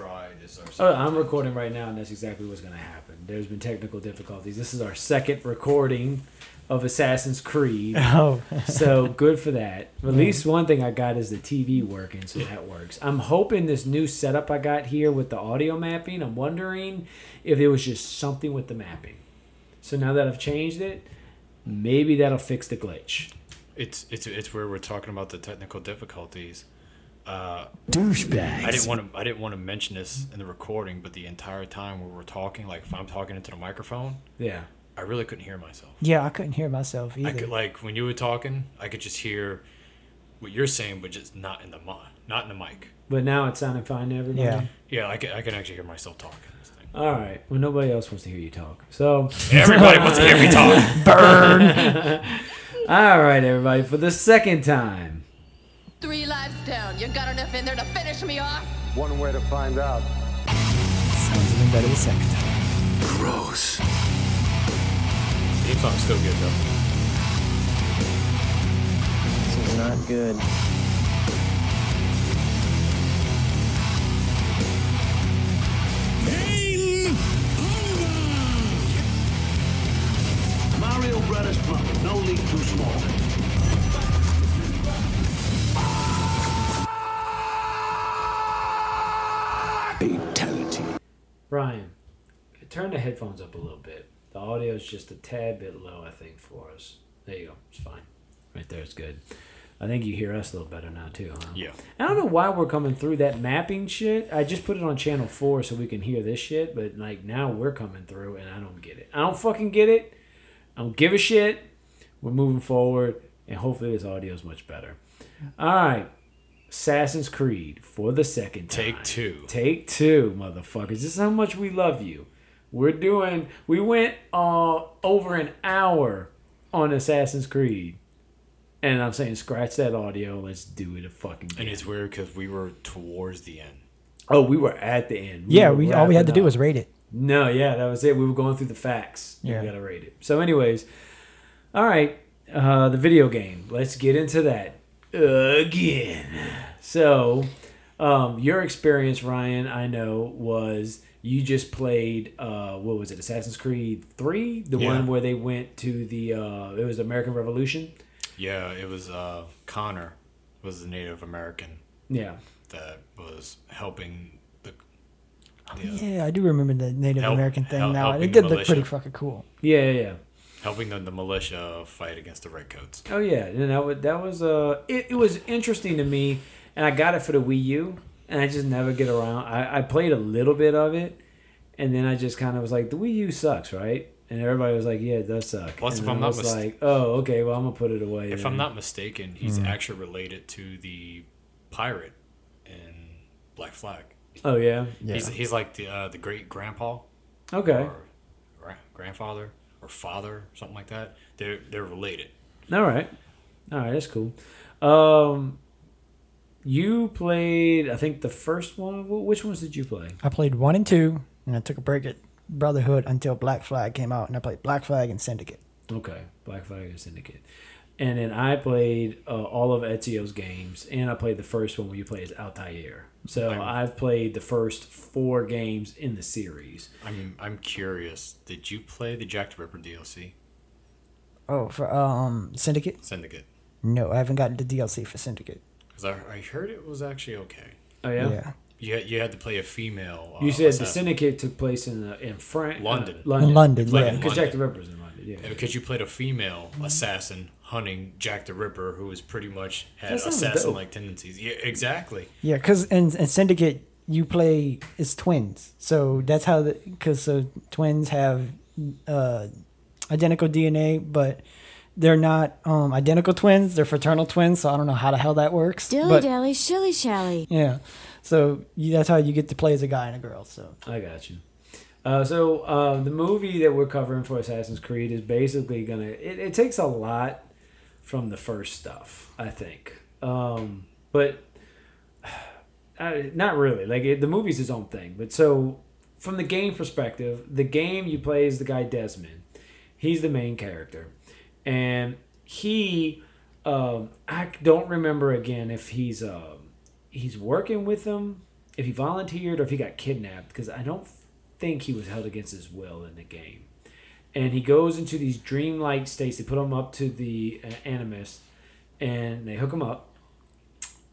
tried. Is our Oh, I'm time. recording right now, and that's exactly what's going to happen. There's been technical difficulties. This is our second recording of Assassin's Creed. Oh, so good for that. At least one thing I got is the TV working, so that works. I'm hoping this new setup I got here with the audio mapping. I'm wondering if it was just something with the mapping. So now that I've changed it, maybe that'll fix the glitch. It's it's it's where we're talking about the technical difficulties. Uh, Douchebags. I didn't want to I didn't want to mention this in the recording, but the entire time we were talking, like if I'm talking into the microphone, Yeah. I really couldn't hear myself. yeah, I couldn't hear myself I either. could like when you were talking, I could just hear what you're saying, but just not in the mi- not in the mic. But now it's sounding fine to everybody. Yeah. Yeah, I can I can actually hear myself talking. All right. Well, nobody else wants to hear you talk. So. Everybody wants to hear me talk. Burn. All right, everybody, for the second time. Three lives down. You got enough in there to finish me off? One way to find out. Sounds even better the second time. Gross. Theme song's still good though. This is not good. Hey! Mario Brothers Plumbing, no leak too small. Ryan, turn the headphones up a little bit. The audio is just a tad bit low, I think, for us. There you go. It's fine. Right there, it's good. I think you hear us a little better now, too, huh? Yeah. I don't know why we're coming through that mapping shit. I just put it on channel 4 so we can hear this shit, but, like, now we're coming through and I don't get it. I don't fucking get it. I don't give a shit. We're moving forward, and hopefully this audio is much better. All right. Assassin's Creed for the second time. Take two. Take two, motherfuckers. This is how much we love you. We're doing. We went uh, over an hour on Assassin's Creed, and I'm saying scratch that audio. Let's do it a fucking. And Again. it's weird because we were towards the end. Oh, we were at the end. Yeah, we all we had to wrapping do was rate it. No, yeah, that was it. We were going through the facts. Yeah. Yeah. We got to rate it. So, anyways, all right, uh, the video game. Let's get into that again. So, um, your experience, Ryan, I know, was you just played, uh, what was it, Assassin's Creed 3? The Yeah. one where they went to the, uh, it was American Revolution? Yeah, it was uh, Connor was the Native American Yeah. that was helping the. Yeah, I do remember the Native Help- American thing help- now. It did the look pretty fucking cool. Yeah, yeah, yeah. Helping the, the militia fight against the redcoats. Oh yeah, and that was that was uh it, it was interesting to me, and I got it for the Wii U, and I just never get around. I, I played a little bit of it, and then I just kind of was like, the Wii U sucks, right? And everybody was like, yeah, it does suck. Plus, and if I'm I not was mis- like, oh, okay, well, I'm gonna put it away. If then. I'm not mistaken, he's actually related to the pirate in Black Flag. oh yeah, He's, he's like the uh, the great grandpa okay, or grandfather or father, something like that. They're they're related. all right, all right, that's cool. Um, you played, I think the first one. Which ones did you play? I played one and two, and I took a break at Brotherhood until Black Flag came out, and I played Black Flag and Syndicate. Okay, Black Flag and Syndicate. And then I played uh, all of Ezio's games, and I played the first one where you play as Altair. So I'm- I've played the first four games in the series. I'm I'm curious. Did you play the Jack the Ripper DLC Oh, for um Syndicate? Syndicate? No, I haven't gotten the DLC for Syndicate. Because I, I heard it was actually okay. Oh yeah. Yeah. You had, you had to play a female. Uh, You said the. Syndicate took place in uh, in France, London. London, London, Played yeah. Because Jack London. the Ripper's in London. Yeah. because you played a female assassin hunting Jack the Ripper, who was pretty much had assassin-like tendencies. Yeah, exactly. Yeah, because in, in Syndicate you play as twins, so that's how the because so twins have uh, identical DNA, but they're not um, identical twins. They're fraternal twins, so I don't know how the hell that works. Dilly but dally, shilly shally. yeah, so you, that's how you get to play as a guy and a girl. So I got you. Uh, so uh, the movie that we're covering for Assassin's Creed is basically gonna. It, it takes a lot from the first stuff, I think, um, but uh, not really. Like it, the movie's his own thing. But so from the game perspective, the game you play is the guy Desmond. He's the main character, and he. Um, I don't remember again if he's um, he's working with them if he volunteered or if he got kidnapped because I don't think he was held against his will in the game. And he goes into these dreamlike states. They put him up to the uh, Animus, and they hook him up.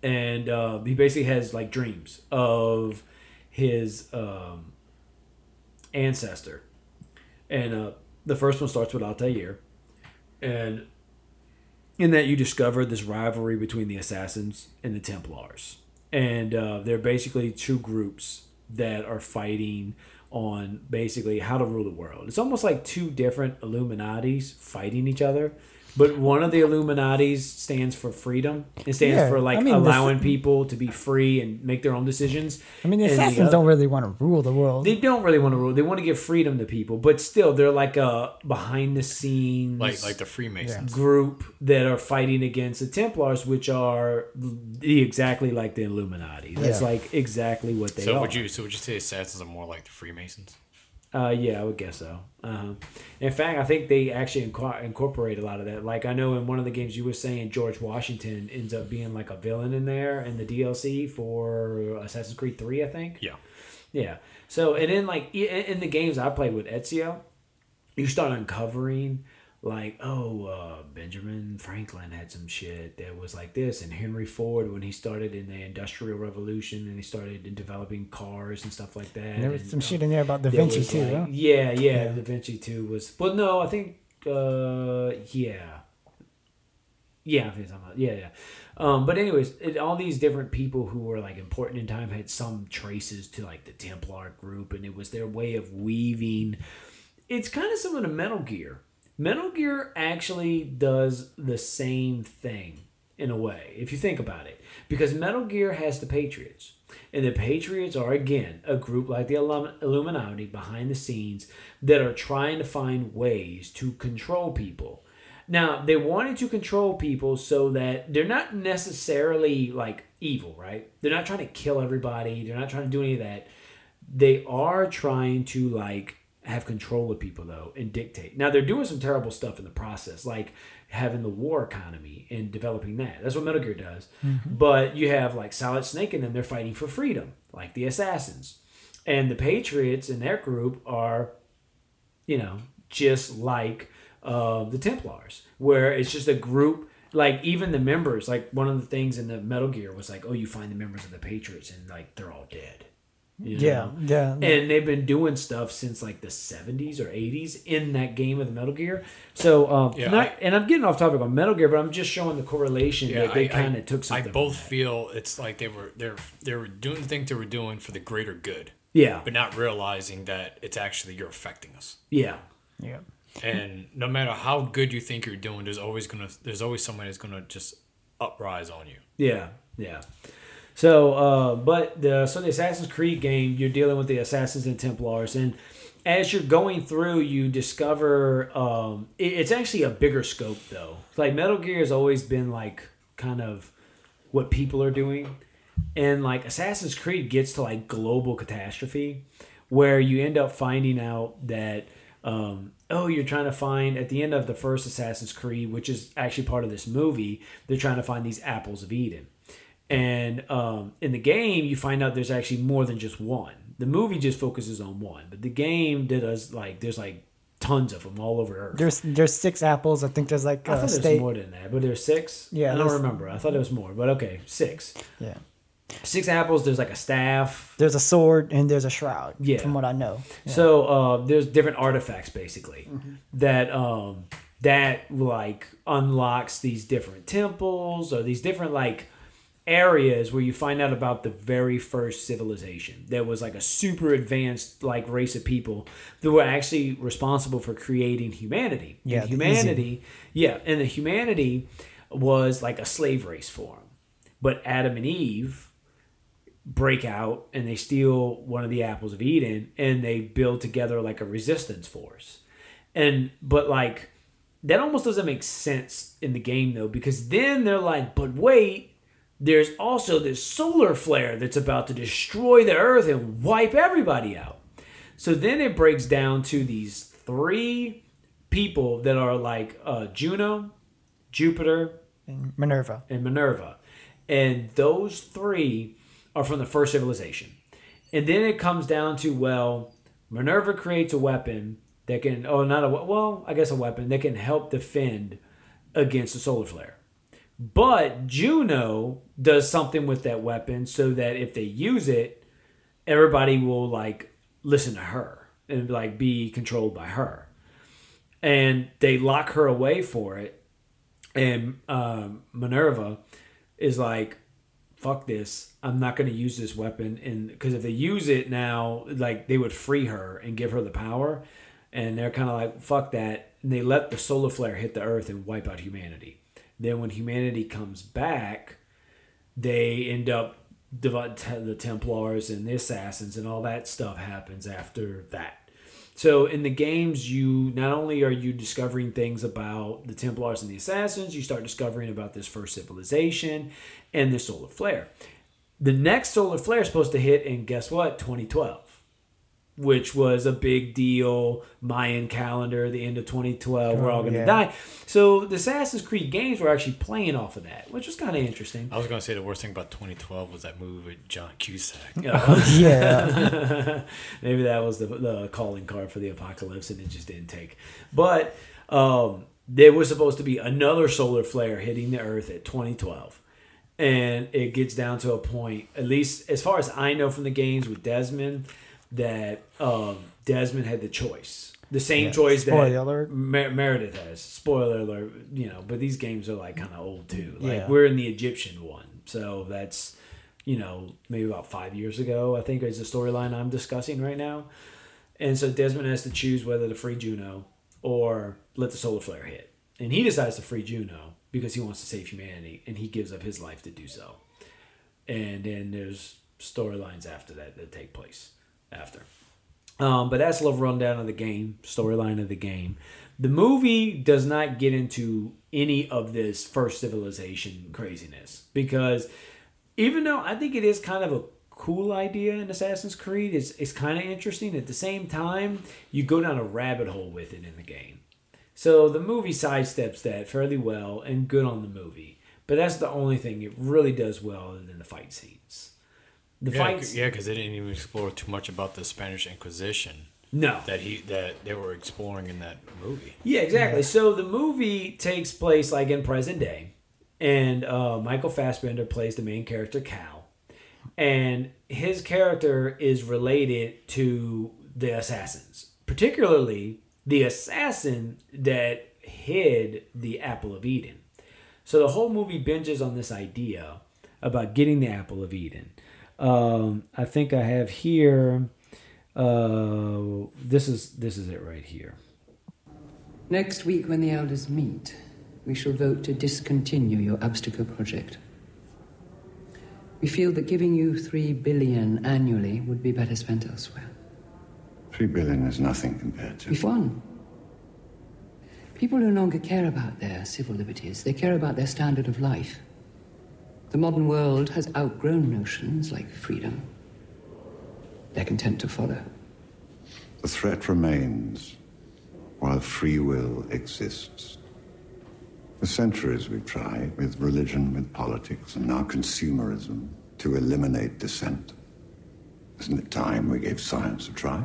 And uh, he basically has like dreams of his um, ancestor. And uh, the first one starts with Altair. And in that you discover this rivalry between the assassins and the templars and uh, they're basically two groups that are fighting on basically how to rule the world. It's almost like two different illuminatis fighting each other but one of the illuminatis stands for freedom it stands Yeah, for like I mean, this- allowing people to be free and make their own decisions I mean, the And assassins other- don't really want to rule the world. they don't really want to rule they want to give freedom to people but still they're like a behind the scenes Like like the Freemasons. group that are fighting against the Templars, which are the, exactly like the Illuminati. That's Yeah. like exactly what they So are. would you so would you say assassins are more like the Freemasons? Uh, yeah, I would guess so. Uh-huh. In fact, I think they actually inco- incorporate a lot of that. Like I know in one of the games you were saying, George Washington ends up being like a villain in there in the DLC for Assassin's Creed Three, I think. Yeah. Yeah. So and then like in the games I played with Ezio, you start uncovering like oh uh, Benjamin Franklin had some shit that was like this, and Henry Ford when he started in the Industrial Revolution and he started in developing cars and stuff like that. There was and, some uh, shit in there about Da Vinci too. like- huh? Yeah, yeah, Da Vinci too was. Well, no, I think uh, yeah. Yeah, I think something about, yeah, yeah. Um, but anyways, it, all these different people who were like important in time had some traces to like the Templar group, and it was their way of weaving. It's kind of similar to Metal Gear. Metal Gear actually does the same thing in a way, if you think about it, because Metal Gear has the Patriots, and the Patriots are again a group like the Illuminati behind the scenes that are trying to find ways to control people. Now, they wanted to control people so that they're not necessarily like evil, right? They're not trying to kill everybody. They're not trying to do any of that. They are trying to like have control of people though and dictate. Now, they're doing some terrible stuff in the process, like having the war economy and developing that. That's what Metal Gear does. But you have like Solid Snake and them, they're fighting for freedom, like the assassins. And the Patriots in their group are you know, just like uh, the Templars, where it's just a group. Like even the members, like one of the things in the Metal Gear was like, oh, you find the members of the Patriots, and like they're all dead. You Yeah, know? yeah. And they've been doing stuff since like the seventies or eighties in that game of the Metal Gear. So, um, Yeah, not, I- and I'm getting off topic on Metal Gear, but I'm just showing the correlation that they kind of took something. I both feel it's like they were they're they were doing the things they were doing for the greater good, yeah, but not realizing that it's actually you're affecting us. yeah, yeah. And no matter how good you think you're doing, there's always gonna there's always somebody that's gonna just uprise on you. Yeah, yeah. So, uh, but the so the Assassin's Creed game, you're dealing with the Assassins and Templars, and as you're going through, you discover um, it, it's actually a bigger scope though. Like Metal Gear has always been like kind of what people are doing, and like Assassin's Creed gets to like global catastrophe, where you end up finding out that um, oh, you're trying to find at the end of the first Assassin's Creed, which is actually part of this movie, they're trying to find these apples of Eden. And um, in the game, you find out there's actually more than just one. The movie just focuses on one, but the game does like there's like tons of them all over Earth. There's there's six apples. I think there's like I a thought there's state. more than that, but there's six. Yeah, I don't remember. I thought it was more, but okay, six. Yeah. Six apples. There's like a staff. There's a sword and there's a shroud. Yeah. From what I know. Yeah. So uh, there's different artifacts basically Mm-hmm. that um, that like unlocks these different temples or these different like areas where you find out about the very first civilization that was like a super advanced like race of people that were actually responsible for creating humanity. Yeah, and humanity, yeah, and the humanity was like a slave race form. But Adam and Eve break out and they steal one of the apples of Eden and they build together like a resistance force. And but like that almost doesn't make sense in the game though because then they're like, but wait, there's also this solar flare that's about to destroy the earth and wipe everybody out. So then it breaks down to these three people that are like uh, Juno, Jupiter, And Minerva. and Minerva. And those three are from the first civilization. and then it comes down to well, Minerva creates a weapon that can oh not a well I guess a weapon that can help defend against the solar flare. But Juno does something with that weapon so that if they use it, everybody will like listen to her and like be controlled by her. And they lock her away for it. And um, Minerva is like, fuck this. I'm not going to use this weapon. And because if they use it now, like they would free her and give her the power. And they're kind of like, fuck that. And they let the solar flare hit the earth and wipe out humanity. Then when humanity comes back, they end up the Templars and the Assassins and all that stuff happens after that. So in the games, you not only are you discovering things about the Templars and the Assassins, you start discovering about this first civilization and the solar flare. The next solar flare is supposed to hit in guess what? 2012 which was a big deal. Mayan calendar, the end of 2012, we're all going to yeah. die. So the Assassin's Creed games were actually playing off of that, which was kind of interesting. I was gonna say the worst thing about 2012 was that movie with John Cusack. Yeah. Maybe that was the, the calling card for the apocalypse and it just didn't take. But um, there was supposed to be another solar flare hitting the Earth at 2012. And it gets down to a point, at least as far as I know from the games with Desmond, that um, Desmond had the choice. The same Yeah. choice that Spoiler alert. Mer- Meredith has. Spoiler alert, you know, but these games are like kind of old too. Like Yeah. we're in the Egyptian one. So that's, you know, maybe about five years ago, I think is the storyline I'm discussing right now. And so Desmond has to choose whether to free Juno or let the solar flare hit. And he decides to free Juno because he wants to save humanity and he gives up his life to do so. And then there's storylines after that that take place after. Um, but that's a little rundown of the game, storyline of the game. The movie does not get into any of this first civilization craziness because even though I think it is kind of a cool idea in Assassin's Creed, it's, it's kind of interesting. At the same time, you go down a rabbit hole with it in the game. So the movie sidesteps that fairly well and good on the movie. But that's the only thing it really does well than the fight scenes. The Yeah, fights, yeah, because they didn't even explore too much about the Spanish Inquisition no. that he that they were exploring in that movie. Yeah, exactly. So the movie takes place like in present day, and uh, Michael Fassbender plays the main character Cal, and his character is related to the assassins, particularly the assassin that hid the Apple of Eden. So the whole movie binges on this idea about getting the Apple of Eden. Um, I think I have here. Uh, this is this is it right here. Next week, when the elders meet, we shall vote to discontinue your obstacle project. We feel that giving you three billion annually would be better spent elsewhere. Three billion is nothing compared to. We've won. People no longer care about their civil liberties, they care about their standard of life. The modern world has outgrown notions like freedom. They're content to follow. The threat remains while free will exists. For centuries we've tried, with religion, with politics, and now consumerism, to eliminate dissent. Isn't it time we gave science a try?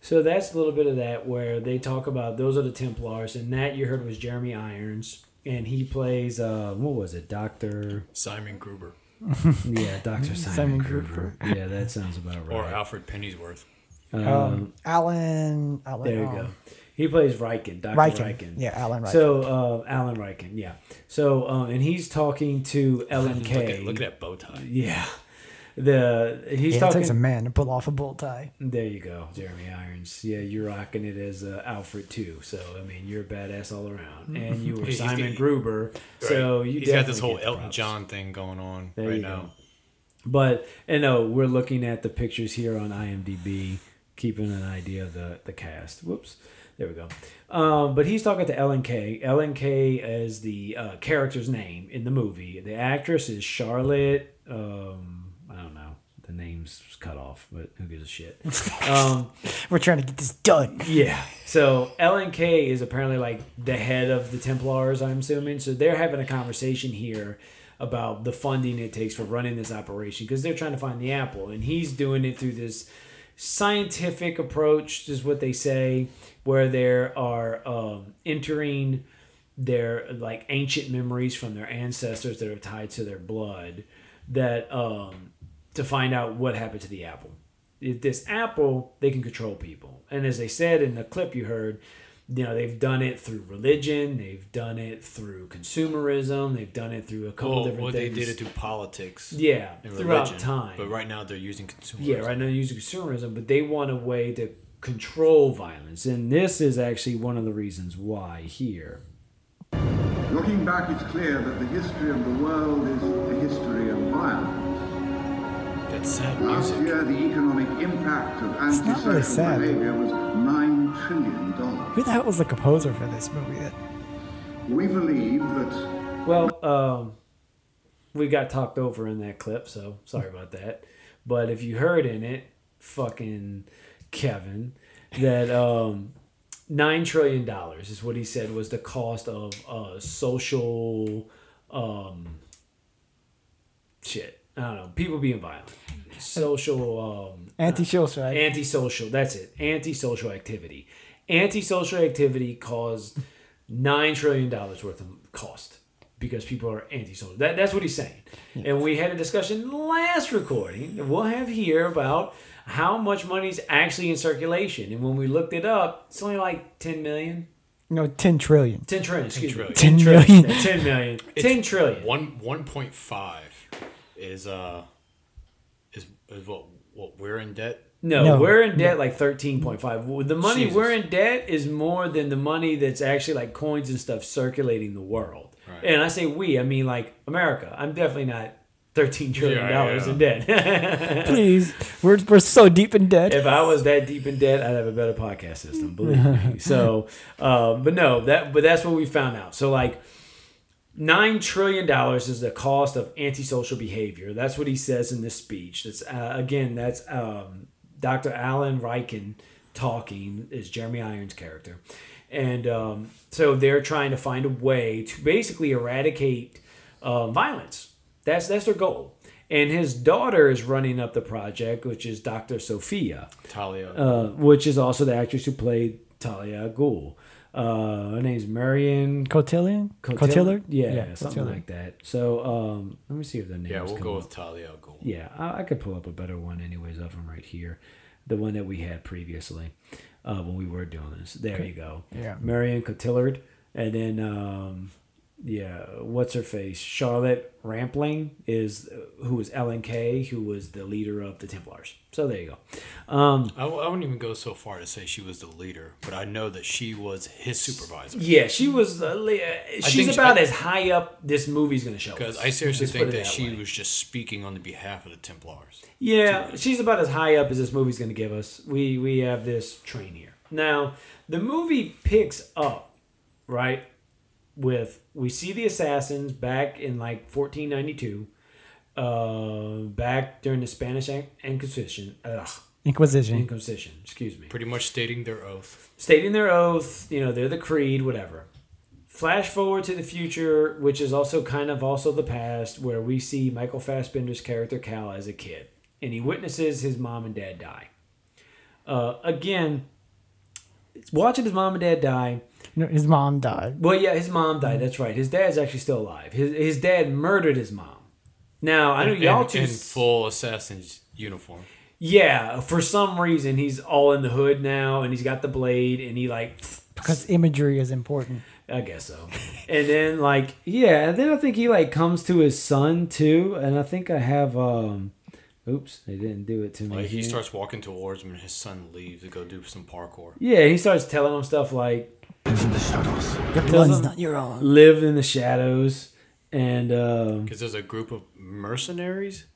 So that's a little bit of that where they talk about those are the Templars, and that you heard was Jeremy Irons, and he plays uh, what was it, Doctor? Simon Gruber Yeah, Doctor Simon, Simon Gruber. Yeah, that sounds about right. or Alfred Pennyworth. Um, Alan. Alan there you um, go. He plays Rikkin, Doctor Rikkin. Rikkin. Yeah, Alan Rikkin. So uh, Alan Rikkin, yeah. So um, and he's talking to Ellen Look at, look at that bow tie. Yeah, the he's Yeah, it takes a man to pull off a bow tie. There you go, Jeremy Irons. Yeah, you're rocking it as uh, Alfred too. So I mean, you're a badass all around, and you were He's- he's Simon got- Gruber. So you He's got this whole Elton props. John thing going on There right now. go. But and no, we're looking at the pictures here on IMDb, keeping an idea of the the cast. Whoops, there we go. Um, but he's talking to Ellen Kay. Ellen Kay is the uh, character's name in the movie. The actress is Charlotte. Um, I don't know. The name's cut off, but who gives a shit? Um, We're trying to get this done. yeah. So Kay is apparently like the head of the Templars, I'm assuming. So they're having a conversation here about the funding it takes for running this operation because they're trying to find the apple, and he's doing it through this scientific approach, is what they say, where they are um, entering their like ancient memories from their ancestors that are tied to their blood that um, to find out what happened to the apple. This apple, they can control people, and as they said in the clip you heard, you know they've done it through religion, they've done it through consumerism, they've done it through a couple Well, different well, they did it through politics. Yeah, and throughout religion, time. But right now they're using consumerism. Yeah, right now they're using consumerism, but they want a way to control violence, and this is actually one of the reasons why here. Looking back, it's clear that the history of the world is a history of violence. That's sad Last year, the economic impact of It's not really sad. behavior was $9 trillion. Who the hell was the composer for this movie? That We believe that Well, um, we got talked over in that clip, so sorry about that. But if you heard in it, fucking Kevin, that um, nine trillion dollars is what he said was the cost of uh, social um, shit. I don't know, people being violent, social um, anti-social, right? Antisocial. That's it. Antisocial activity. Antisocial activity caused nine trillion dollars worth of cost because people are antisocial. That, that's what he's saying. And we had a discussion last recording that we'll have here about how much money is actually in circulation. And when we looked it up, it's only like ten million. no, ten trillion. 10 trillion, excuse trillion. me. 10 trillion. million. Yeah, 10 million. It's 10 trillion. One one point five is uh is is what what we're in debt. No, No. we're in debt like thirteen point five. The money Jesus. we're in debt is more than the money that's actually like coins and stuff circulating the world. Right. And I say we, I mean like America. I'm definitely not thirteen trillion dollars yeah. in debt. Please, we're we're so deep in debt. if I was that deep in debt, I'd have a better podcast system. Believe me. So, um, but no, that but that's what we found out. So like. Nine trillion dollars is the cost of antisocial behavior. That's what he says in this speech. That's uh, again, that's um, Dr. Alan Rikkin talking is Jeremy Irons' character, and um, so they're trying to find a way to basically eradicate uh, violence. That's that's their goal. And his daughter is running up the project, which is Dr. Sophia Talia. uh, which is also the actress who played Talia Ghul. Uh, her name's Marion Cotillion, Cotillard? Cotillard, Yeah, something Cotillard. like that. So um, let me see if the names yeah, we'll go up. with Talia al Ghul. Yeah, I, I could pull up a better one, anyways, of them right here. The one that we had previously uh, when we were doing this. There you go. Yeah. Marion Cotillard. And then, um, yeah, what's her face? Charlotte Rampling is who was Ellen Kay, who was the leader of the Templars. So there you go. Um, I, w- I wouldn't even go so far to say she was the leader, but I know that she was his supervisor. Yeah, she was. Uh, she's think she- about I- as high up this movie's gonna show. Because. I seriously think it that, she was just speaking on the behalf of the Templars. Yeah, she's about as high up as this movie's gonna give us. We we have this train here now. The movie picks up right with we see the assassins back in like 1492, uh, back during the Spanish Inc- Inquisition. Ugh, Inquisition. Inquisition. Excuse me. Pretty much stating their oath. stating their oath, you know, they're the creed, whatever. Flash forward to the future, which is also kind of also the past, where we see Michael Fassbender's character Cal as a kid, and he witnesses his mom and dad die. Uh, again, watching his mom and dad die. No, his mom died. Well, yeah, his mom died. That's right. His dad's actually still alive. His his dad murdered his mom. Now I know In- y'all in, two. in full assassin's uniform. yeah, for some reason he's all in the hood now, and he's got the blade, and he like Because imagery is important. I guess so. and then like yeah, and then I think he like comes to his son too, and I think I have um oops, they didn't do it to me. Like he here. starts walking towards him, and his son leaves to go do some parkour. Yeah, he starts telling him stuff like "Live in the Your Tells blood's him- not your own. live in the shadows and um Because there's a group of mercenaries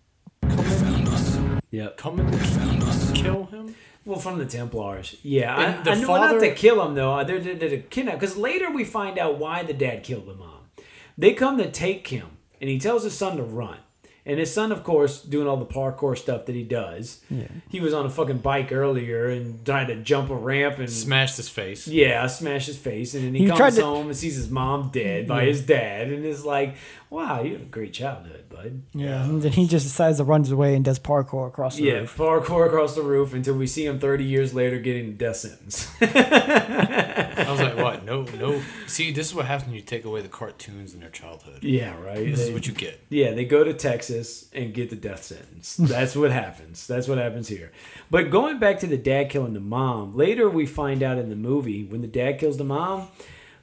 yep. coming to kill him. Well, from the Templars. Yeah, I, And the I know not to kill him though. They're, they're, they're kidnap because later we find out why the dad killed the mom. They come to take him, and he tells his son to run. And his son, of course, doing all the parkour stuff that he does. Yeah. He was on a fucking bike earlier and tried to jump a ramp and Smashed his face. yeah, smashed his face, and then he, He tried comes to- home and sees his mom dead by his dad, and is like, "Wow, you had a great childhood, bud." Yeah. And then he just decides to run away and does parkour across the roof. Yeah, roof. parkour across the roof until we see him 30 years later getting a death sentence. I was like, what? No, no. See, this is what happens when you take away the cartoons in their childhood. yeah, right. This is what you get. Yeah, they go to Texas and get the death sentence. That's what happens. That's what happens here. But going back to the dad killing the mom, later we find out in the movie when the dad kills the mom,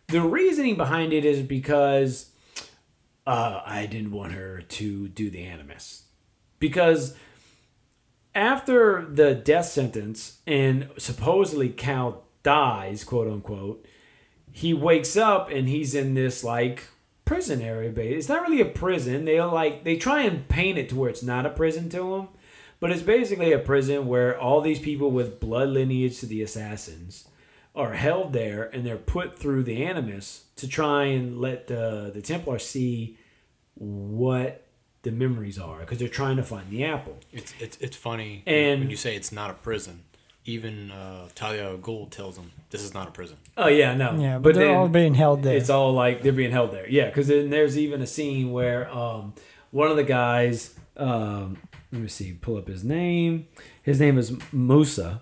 the reasoning behind it is because uh, I didn't want her to do the animus. Because after the death sentence and supposedly Cal dies, quote unquote, he wakes up and he's in this like prison area. It's not really a prison. They like they try and paint it to where it's not a prison to him, but it's basically a prison where all these people with blood lineage to the assassins are held there and they're put through the animus to try and let the the Templar see what the memories are because they're trying to find the apple. It's it's, it's funny And- when you say it's not a prison. Even uh, Talia al Ghul tells him this is not a prison. Oh yeah, no. Yeah, but, they're all being held there. It's all like they're being held there. Yeah, because then there's even a scene where um, one of the guys, um, let me see, pull up his name. His name is Musa.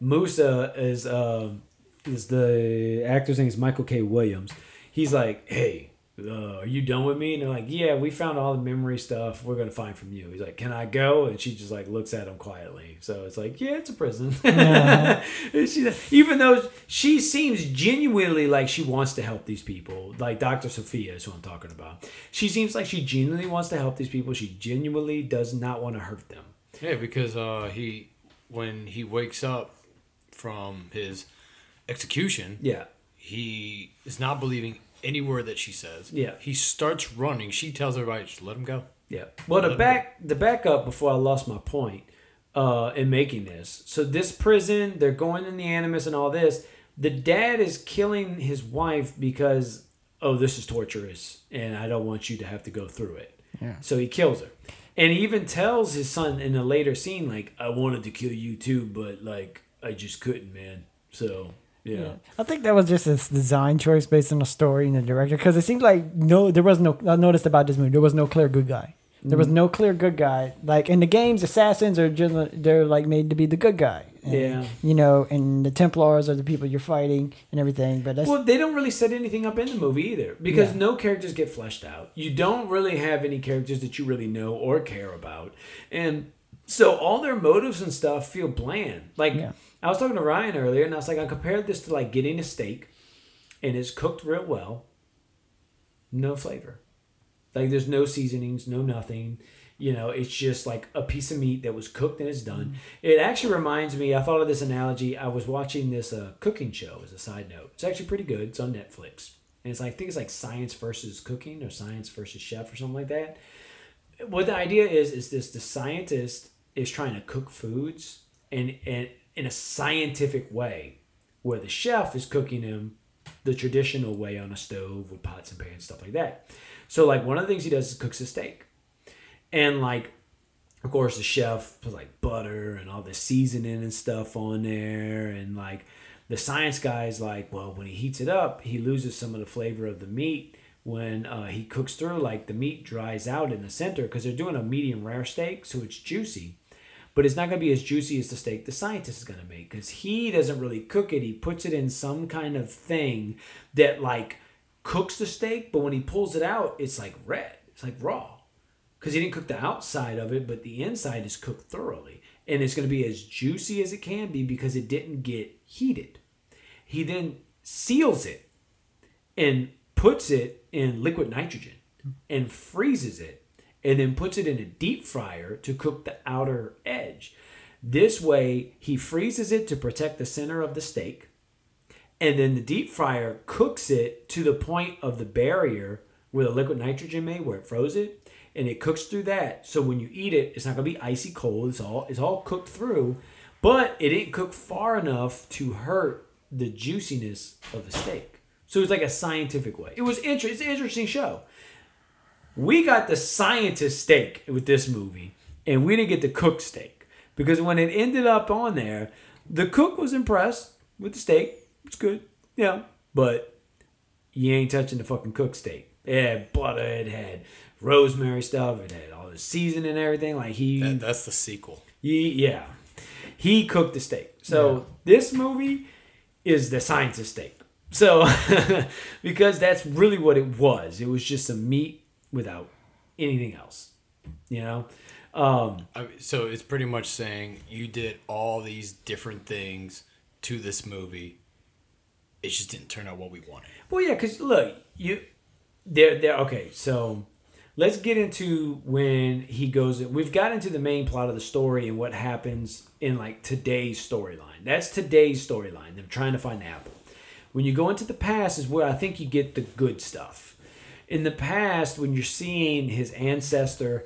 Musa is um is the actor's name is Michael K. Williams. He's like, hey. Uh, are you done with me? And they're like, yeah, we found all the memory stuff. We're gonna find from you. He's like, can I go? And she just like looks at him quietly. So it's like, yeah, it's a prison. And she's- even though she seems genuinely like she wants to help these people, like Dr. Sophia is who I'm talking about. She seems like she genuinely wants to help these people. She genuinely does not want to hurt them. Yeah, because uh, he when he wakes up from his execution, Yeah. he is not believing any word that she says. Yeah. he starts running. She tells everybody, just let him go. Yeah. Well, the back the back up before I lost my point uh, in making this. So this prison, they're going in the animus and all this. The dad is killing his wife because oh, this is torturous, and I don't want you to have to go through it. Yeah. So he kills her, and he even tells his son in a later scene like, "I wanted to kill you too, but like I just couldn't, man." So yeah. I think that was just a design choice based on the story and the director because it seemed like no, there was no. I noticed about this movie, there was no clear good guy. There was mm-hmm. no clear good guy. Like in the games, assassins are just they're like made to be the good guy. And, Yeah. You know, and the Templars are the people you're fighting and everything. But that's Well, they don't really set anything up in the movie either because Yeah. no characters get fleshed out. You don't really have any characters that you really know or care about. And so all their motives and stuff feel bland. Like Yeah. I was talking to Ryan earlier and I was like, I compared this to like getting a steak and it's cooked real well, no flavor. Like there's no seasonings, no nothing. You know, it's just like a piece of meat that was cooked and it's done. It actually reminds me. I thought of this analogy. I was watching this uh, cooking show as a side note. It's actually pretty good. It's on Netflix, and it's like I think it's like science versus cooking or science versus chef or something like that. What the idea is is this: the scientist is trying to cook foods and and in a scientific way, where the chef is cooking them the traditional way on a stove with pots and pans stuff like that. So like one of the things he does is cooks a steak, and like of course the chef puts like butter and all the seasoning and stuff on there, and like the science guy's like, well, when he heats it up, he loses some of the flavor of the meat. When uh, he cooks through, like the meat dries out in the center because they're doing a medium rare steak, so it's juicy but it's not going to be as juicy as the steak the scientist is going to make because he doesn't really cook it. He puts it in some kind of thing that like cooks the steak, but when he pulls it out, it's like red. It's like raw because he didn't cook the outside of it, but the inside is cooked thoroughly, and it's going to be as juicy as it can be because it didn't get heated. He then seals it and puts it in liquid nitrogen and freezes it and then puts it in a deep fryer to cook the outer edge. This way, he freezes it to protect the center of the steak, and then the deep fryer cooks it to the point of the barrier where the liquid nitrogen made, where it froze it, and it cooks through that. So when you eat it, it's not gonna be icy cold. It's all it's all cooked through, but it didn't cook far enough to hurt the juiciness of the steak. So it's like a scientific way. It was interesting. It's an interesting show. We got the scientist steak with this movie, and we didn't get the cook steak because when it ended up on there, the cook was impressed with the steak. It's good, yeah, but you ain't touching the fucking cook steak. It had butter, it had rosemary stuff, it had all the seasoning and everything. Like he, That, that's the sequel. he yeah, he cooked the steak. So this movie is the scientist steak. So because that's really what it was. It was just some meat without anything else. You know? Um, so it's pretty much saying you did all these different things to this movie. It just didn't turn out what we wanted. Well, yeah, because look, you, they're they're okay. So let's get into when he goes. We've got into the main plot of the story and what happens in like today's storyline. That's today's storyline. Them trying to find the apple. When you go into the past is where I think you get the good stuff. In the past, when you're seeing his ancestor,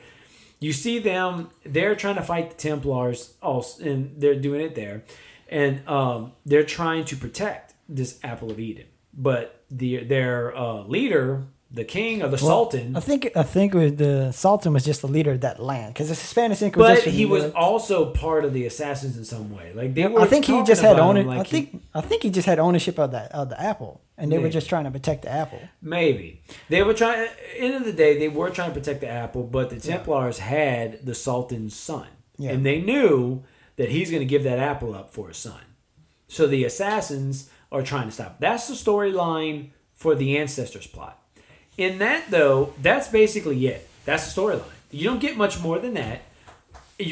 you see them. They're trying to fight the Templars, also, and they're doing it there, and um, they're trying to protect this apple of Eden. But the their uh, leader, the king or the Sultan, I think I think the Sultan was just the leader of that land because it's Spanish Inquisition. but he was also part of the assassins in some way. Like they were. I think he just had about him owner. like I he- think I think he just had ownership of that of the apple, and they were just trying to protect the apple. Maybe they were trying. End of the day, they were trying to protect the apple, but the Templars had the Sultan's son, Yeah. and they knew that he's going to give that apple up for his son. So the assassins are trying to stop. That's the storyline for the ancestors plot. In that, though, that's basically it. That's the storyline. You don't get much more than that,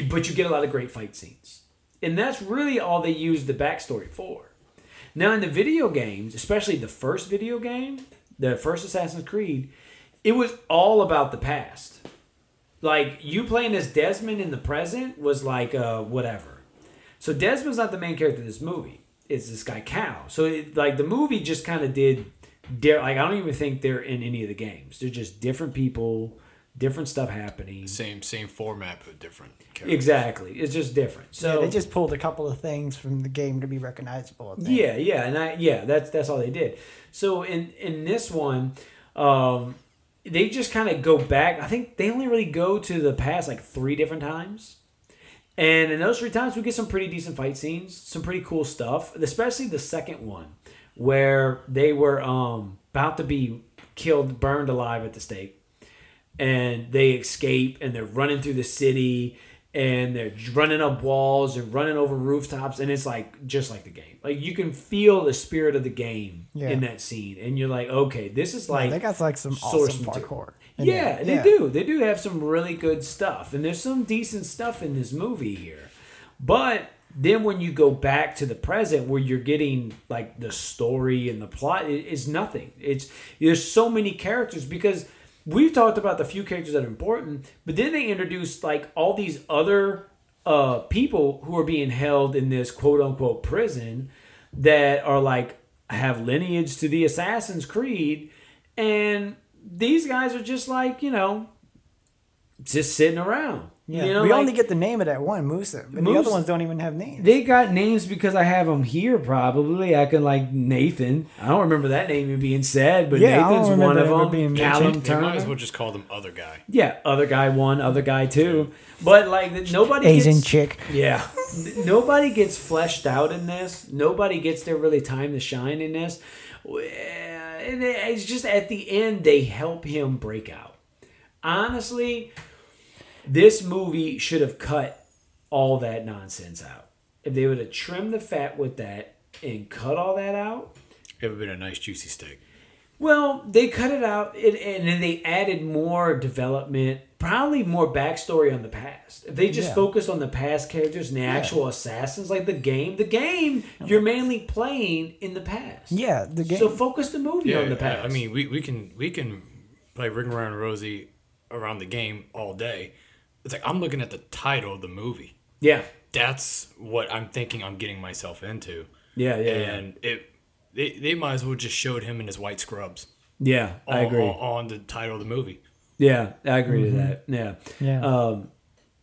but you get a lot of great fight scenes, and that's really all they use the backstory for. Now, in the video games, especially the first video game, the first Assassin's Creed, it was all about the past. Like you playing as Desmond in the present was like uh, whatever. So Desmond's not the main character of this movie. It's this guy Cal. So it, like the movie just kind of did. Dare like I don't even think they're in any of the games. They're just different people, different stuff happening. Same same format but different characters. Exactly, it's just different. So yeah, they just pulled a couple of things from the game to be recognizable. Yeah, yeah, and I yeah, that's that's all they did. So in in this one, um, they just kind of go back. I think they only really go to the past like three different times, and in those three times we get some pretty decent fight scenes, some pretty cool stuff. Especially the second one, where they were um about to be killed, burned alive at the stake, and they escape and they're running through the city and they're running up walls and running over rooftops. And it's like just like the game. Like you can feel the spirit of the game Yeah. in that scene. And you're like okay this is Yeah, like they got like some source awesome parkour. in yeah they do. They do have some really good stuff. And there's some decent stuff in this movie here. But then when you go back to the present where you're getting like the story and the plot it is nothing. It's there's so many characters because we've talked about the few characters that are important but then they introduced like all these other uh people who are being held in this quote unquote prison that are like have lineage to the assassin's creed. And these guys are just like you know just sitting around Yeah, you know, we like- only get the name of that one Musa, but the other ones don't even have names. They got names because I have them here. Probably I can like Nathan. I don't remember that name even being said, but Yeah, I don't Nathan's one of them. being Callum mentioned. They might as well just call them other guy. Yeah, other guy one, other guy two. But like nobody Asian gets, chick. Yeah, nobody gets fleshed out in this. Nobody gets their really time to shine in this. And it's just at the end they help him break out. Honestly, this movie should have cut all that nonsense out. If they would have trimmed the fat with that and cut all that out, It would have been a nice juicy steak. well, they cut it out and, and then they added more development, probably more backstory on the past. If they just Yeah. focused on the past characters and the actual assassins, like the game, the game, you're mainly playing in the past. Yeah, the game. So focus the movie Yeah, on the past. I mean, we, we can we can play Ring Around Rosie around the game all day. It's like I'm looking at the title of the movie. yeah, That's what I'm thinking I'm getting myself into. yeah, yeah, yeah. and it they, they might as well just showed him in his white scrubs. Yeah, I agree. On, on the title of the movie. Yeah, I agree Mm-hmm. to that. Yeah. Yeah. Um,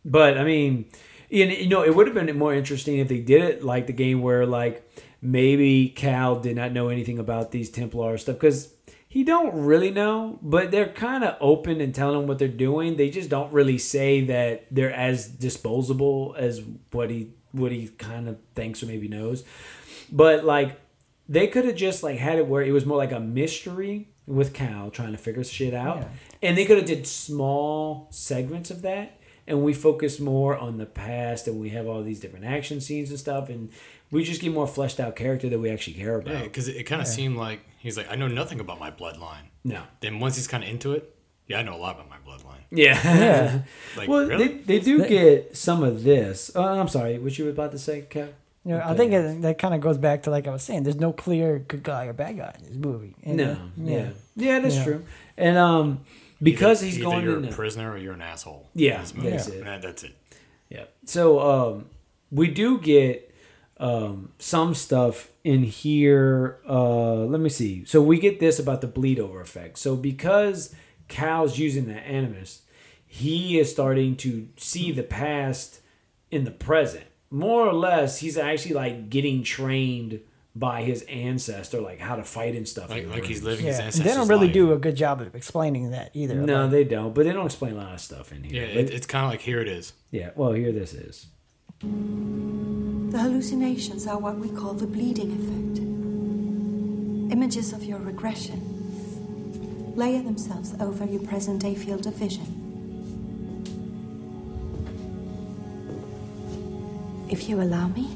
but I mean, you you know, it would have been more interesting if they did it like the game where like maybe Cal did not know anything about these Templar stuff because he don't really know, but they're kind of open and telling him what they're doing. They just don't really say that they're as disposable as what he what he kind of thinks or maybe knows. But like they could have just like had it where it was more like a mystery with Cal trying to figure shit out, Yeah. and they could have did small segments of that, and we focus more on the past, and we have all these different action scenes and stuff, and we just get more fleshed out character that we actually care about. Yeah, because it, it kind of seemed like he's like, I know nothing about my bloodline. No. Then once he's kind of into it, yeah, I know a lot about my bloodline. Yeah. Yeah. Like, well, really? they, they do get some of this. Uh, I'm sorry, what you were about to say, Kev? You know, I think it, that kind of goes back to like I was saying. There's no clear good guy or bad guy in this movie. And, No, uh, yeah, yeah, that's Yeah. true. And um, because Either- he's either going you're into a prisoner or you're an asshole. Yeah, in this movie. that's it. That- that's it. Yeah. So um, we do get um, some stuff in here. Uh, let me see. So we get this about the bleed over effect. So because Cal's using the animus, he is starting to see the past in the present. More or less, he's actually like getting trained by his ancestor, like how to fight and stuff. Like, like he's living Yeah, and ancestors' they don't really life. do a good job of explaining that either. No, Like, they don't. But they don't explain a lot of stuff in Yeah, here. it, it's kind of like here it is. yeah. Well, here this is. The hallucinations are what we call the bleeding effect. Images of your regression layer themselves over your present day field of vision. If you allow me,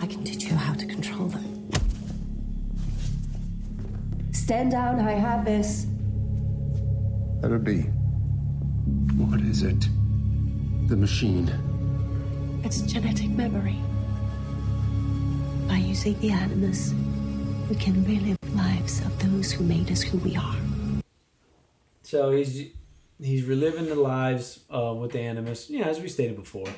I can teach you how to control them. Stand down, I have this. Let it be. What is it? The machine. It's genetic memory. By using the animus, we can relive lives of those who made us who we are. So he's he's reliving the lives uh, with the animus, yeah, as we stated before,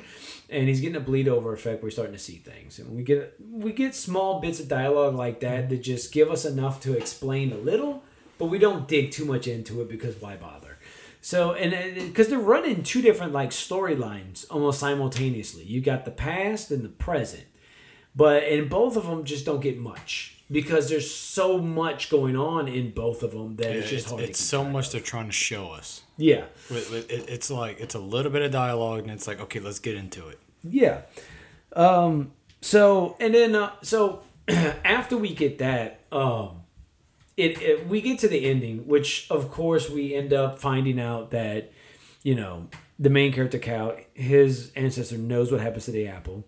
and he's getting a bleed over effect. We're starting to see things, and we get we get small bits of dialogue like that that just give us enough to explain a little, but we don't dig too much into it because why bother? So and because they're running two different like storylines almost simultaneously. You got the past and the present, but and both of them just don't get much because there's so much going on in both of them that Yeah, it's just it's hard. to it's so much they're trying to show us. Yeah. With, with, it, it's like it's a little bit of dialogue, and it's like okay, let's get into it. Yeah. Um. So and then uh, so after we get that, um, it, it we get to the ending, which of course we end up finding out that you know the main character Cal, his ancestor knows what happens to the apple,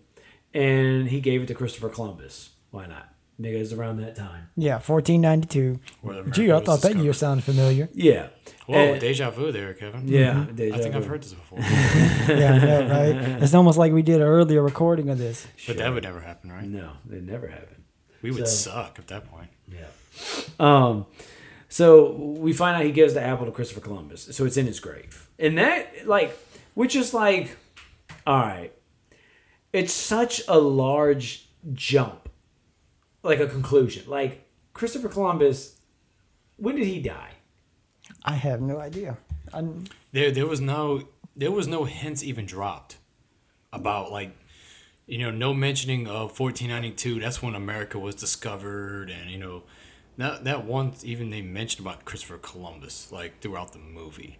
and he gave it to Christopher Columbus. Why not? Because around that time. Yeah, 1492. Where America Gee, I thought that year sounded familiar. Yeah. Whoa, And- deja vu there, Kevin. Yeah, Mm-hmm. Mhm. deja I think I've heard this before. yeah, I know, right? It's almost like we did an earlier recording of this. But that would never happen, right? No, it never happened. We would So- suck at that point. Yeah. Um, so we find out he gives the apple to Christopher Columbus. So it's in his grave. And that, like, which is like, all right, it's such a large jump, like a conclusion. Like, Christopher Columbus, when did he die? I have no idea. I'm, There, there was no, there was no hints even dropped about like, you know, no mentioning of 1492. That's when America was discovered, and you know, that that once even they mentioned about Christopher Columbus like throughout the movie.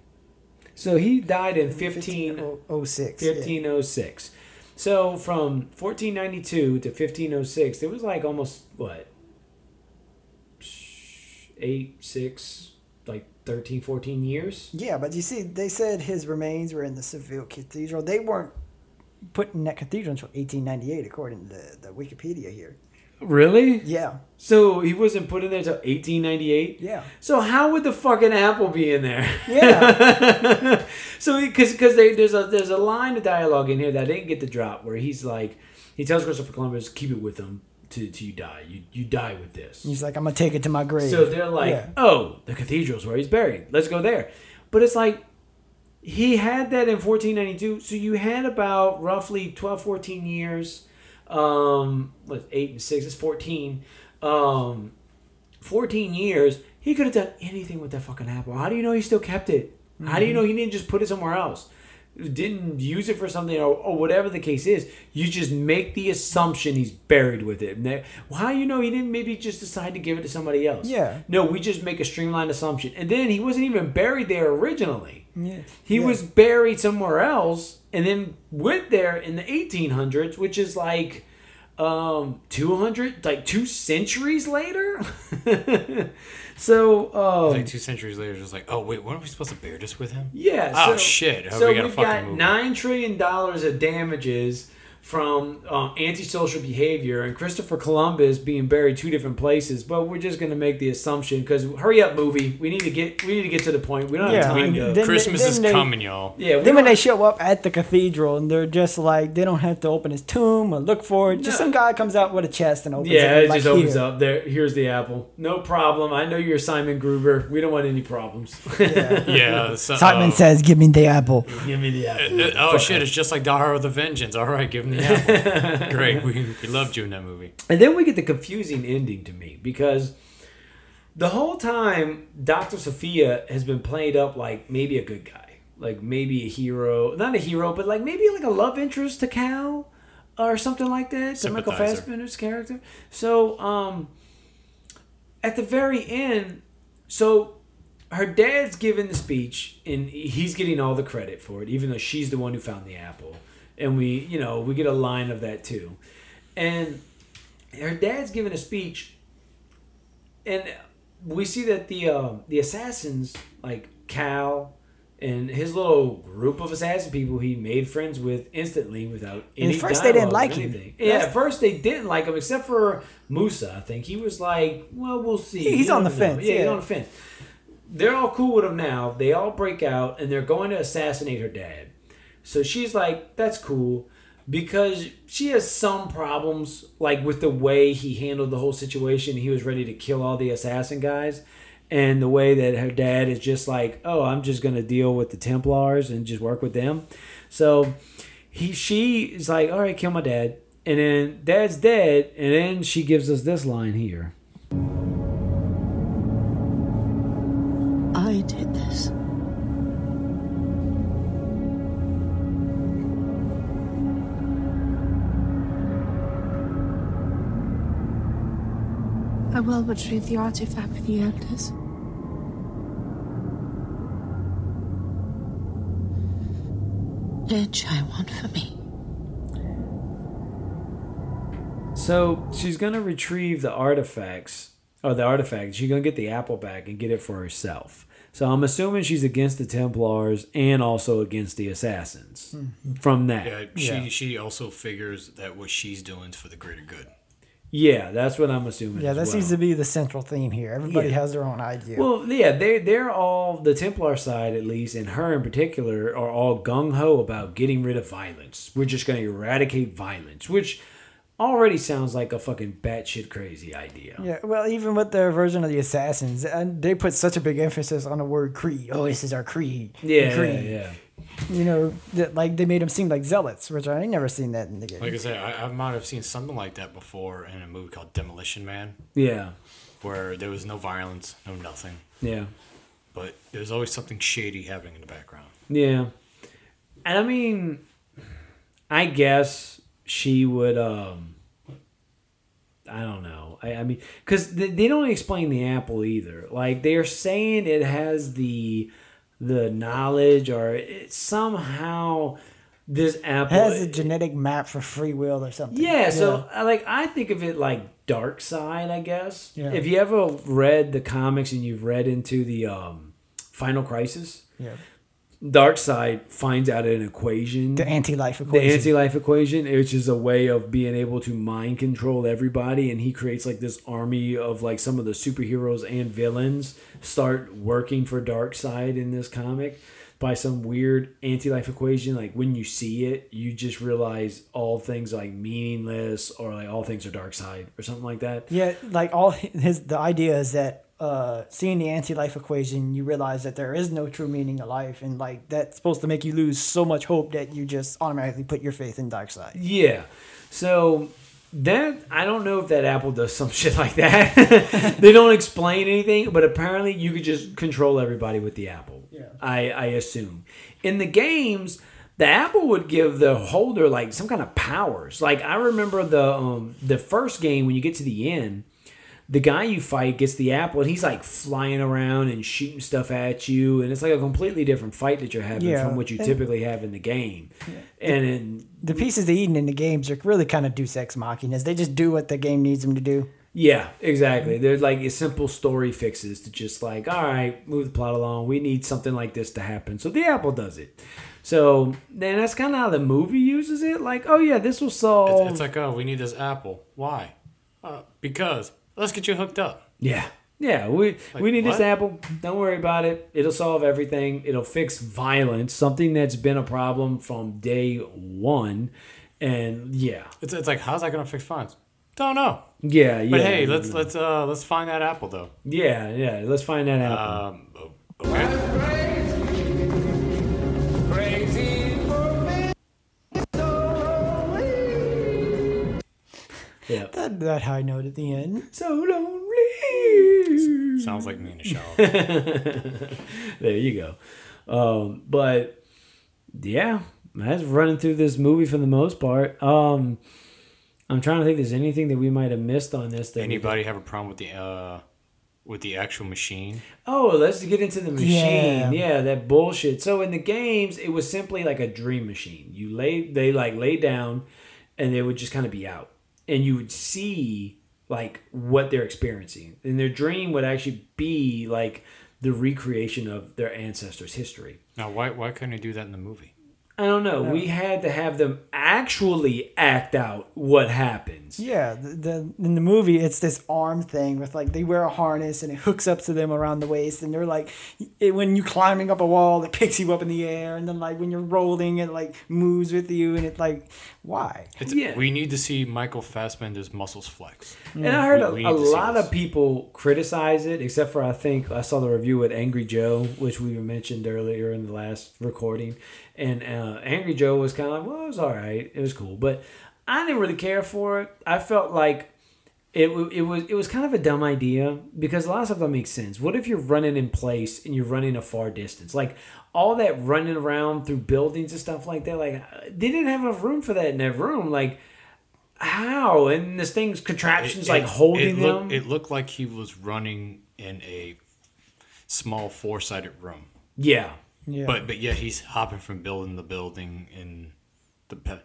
So he died in 15, 1506. yeah. 1506. So from 1492 to 1506, there was like almost, what, eight, six, like 13, 14 years? Yeah, but you see, they said his remains were in the Seville Cathedral. They weren't put in that cathedral until 1898, according to the, the Wikipedia here. Really? Yeah. So he wasn't put in there until 1898? Yeah. So how would the fucking apple be in there? Yeah. so because because there's a there's a line of dialogue in here that I didn't get the drop where he's like he tells Christopher Columbus keep it with him to till you die you you die with this. He's like, I'm going to take it to my grave. So they're like, Yeah. oh, the cathedral's where he's buried. Let's go there. But it's like, he had that in 1492. So you had about roughly 12, 14 years. Um, what, 8 and 6 is 14. Um, 14 years. He could have done anything with that fucking apple. How do you know he still kept it? How do you know he didn't just put it somewhere else? didn't use it for something or, or whatever the case is, you just make the assumption he's buried with it. That, well, how you know he didn't maybe just decide to give it to somebody else? Yeah. No, we just make a streamlined assumption. And then he wasn't even buried there originally. Yeah. He Yeah. was buried somewhere else and then went there in the 1800s, which is like um 200 like two centuries later so um like two centuries later, just like, oh wait, weren't we supposed to bear this with him? yeah Oh so, shit! Oh, so we got we've got movie. nine trillion dollars of damages from um, antisocial behavior and Christopher Columbus being buried two different places. But we're just gonna make the assumption because hurry up, movie. We need to get we need to get to the point. We don't Yeah, have time to. then- Christmas then is they- coming, y'all. yeah, Then when they show up at the cathedral and they're just like they don't have to open his tomb or look for it. Just No. some guy comes out with a chest and opens yeah, it. it like, just opens here. up. There, here's the apple. No problem. I know you're Simon Gruber. We don't want any problems. Yeah. So, Simon uh, says, "Give me the apple." Give me the apple. uh, oh shit! It's just like Die Hard with a Vengeance. All right, give him the apple. Great, we, we loved you in that movie. And then we get the confusing ending to me because the whole time Dr. Sophia has been played up like maybe a good guy, like maybe a hero, not a hero, but like maybe like a love interest to Cal or something like that. To Michael Sympathizer. Fassbender's character. So um, at the very end, so her dad's giving the speech and he's getting all the credit for it, even though she's the one who found the apple. And we, you know, we get a line of that too. And her dad's giving a speech, and we see that the uh, the assassins, like Cal and his little group of assassin people, he made friends with instantly without any. at first they didn't like him. Yeah, at first they didn't like him, except for Musa. I think he was like, "Well, we'll see." He's on the know. fence, Yeah, he's on the fence. They're all cool with him now. They all break out and they're going to assassinate her dad. So she's like, "That's cool." Because she has some problems, like with the way he handled the whole situation. He was ready to kill all the assassin guys, and the way that her dad is just like, "Oh, I'm just gonna deal with the Templars and just work with them." So he, she is like, "All right, kill my dad," and then dad's dead, and then she gives us this line here. I will retrieve the artifact for the elders. Lich I want for me. So she's gonna retrieve the artifacts or the artifact. She's gonna get the apple back and get it for herself. So I'm assuming she's against the Templars and also against the assassins. Hmm. From that, Yeah, she she also figures that what she's doing is for the greater good. Yeah, that's what I'm assuming. Yeah, that well. seems to be the central theme here. Everybody Yeah. has their own idea. Well, yeah, they they're all the Templar side at least, and her in particular, are all gung ho about getting rid of violence. We're just going to eradicate violence, which already sounds like a fucking batshit crazy idea. Yeah, well, even with their version of the assassins, and they put such a big emphasis on the word creed. Oh, this is our creed. Yeah, creed. yeah, yeah. You know, that like they made them seem like zealots, which I ain't never seen that in the game. Like I said, I, I might have seen something like that before in a movie called Demolition Man, Yeah, where there was no violence, no nothing, yeah, but there's always something shady happening in the background. yeah. And I mean, I guess she would. um I don't know. I, I mean, because they, they don't explain the apple either. Like they're saying it has the the knowledge, or it, somehow this apple has a genetic map for free will or something. Yeah, so like I think of it like Darkseid, I guess. Yeah. If you ever read the comics and you've read into the um, Final Crisis, Yeah. Darkseid finds out an equation, The anti-life equation. the anti-life equation, which is a way of being able to mind control everybody, and he creates like this army of like some of the superheroes and villains start working for Darkseid in this comic by some weird anti-life equation. Like when you see it, you just realize all things like meaningless, or like all things are Darkseid, or something like that. Yeah, like all his the idea is that uh, seeing the anti-life equation, you realize that there is no true meaning to life, and like that's supposed to make you lose so much hope that you just automatically put your faith in Darkseid. Yeah. So that I don't know if that Apple does some shit like that. they don't explain anything, but apparently you could just control everybody with the Apple. Yeah. I I assume. In the games, the apple would give the holder like some kind of powers. Like I remember the um the first game when you get to the end, the guy you fight gets the apple and he's like flying around and shooting stuff at you and it's like a completely different fight that you're having Yeah, from what you and- typically have in the game. And in The pieces they eating in the games are really kind of Deus Ex Machinas. They just do what the game needs them to do. Yeah, exactly. They're like simple story fixes to just like, all right, move the plot along. We need something like this to happen. So the Apple does it. So then that's kind of how the movie uses it. Like, oh yeah, this will solve. It's, it's like, oh, we need this apple. Why? Uh, because let's get you hooked up. yeah, yeah. We Like, we need this? Apple. Don't worry about it. It'll solve everything. It'll fix violence, something that's been a problem from day one. And yeah, It's, it's like, how's that gonna fix fines? Don't know. yeah, yeah. But hey, let's let's uh let's find that apple though. yeah, yeah. Let's find that Apple. Um, okay. Yeah. That, that high note at the end. So lonely. Sounds like me in the shower. there you go. Um, but yeah, that's running through this movie for the most part. Um, I'm trying to think. If there's anything that we might have missed on this? That Anybody have a problem with the uh with the actual machine? Oh, let's get into the machine. Yeah. Yeah. that bullshit. So in the games, it was simply like a dream machine. You lay, they like lay down, and they would just kind of be out, and you would see like what they're experiencing, and their dream would actually be like the recreation of their ancestors' history. Now, why why couldn't they do that in the movie? I don't know. We had to have them actually act out what happens. Yeah, the, the in the movie it's this arm thing with like they wear a harness and it hooks up to them around the waist and they're like it, when you climbing up a wall it picks you up in the air and then like when you're rolling it like moves with you and it's like why? It's, Yeah. We need to see Michael Fassbender's muscles flex. And I heard We- a, we a need to see lot of people criticize it, except for I think I saw the review with Angry Joe, which we mentioned earlier in the last recording. And uh, Angry Joe was kind of like, well, it was all right. It was cool. But I didn't really care for it. I felt like it, it was it was kind of a dumb idea because a lot of stuff that makes sense. What if you're running in place and you're running a far distance? Like all that running around through buildings and stuff like that. Like they didn't have enough room for that in that room. Like how? And this thing's contraptions like holding it them. It looked like he was running in a small four sided room. yeah. Yeah. But but yet he's hopping from building to building in the pe-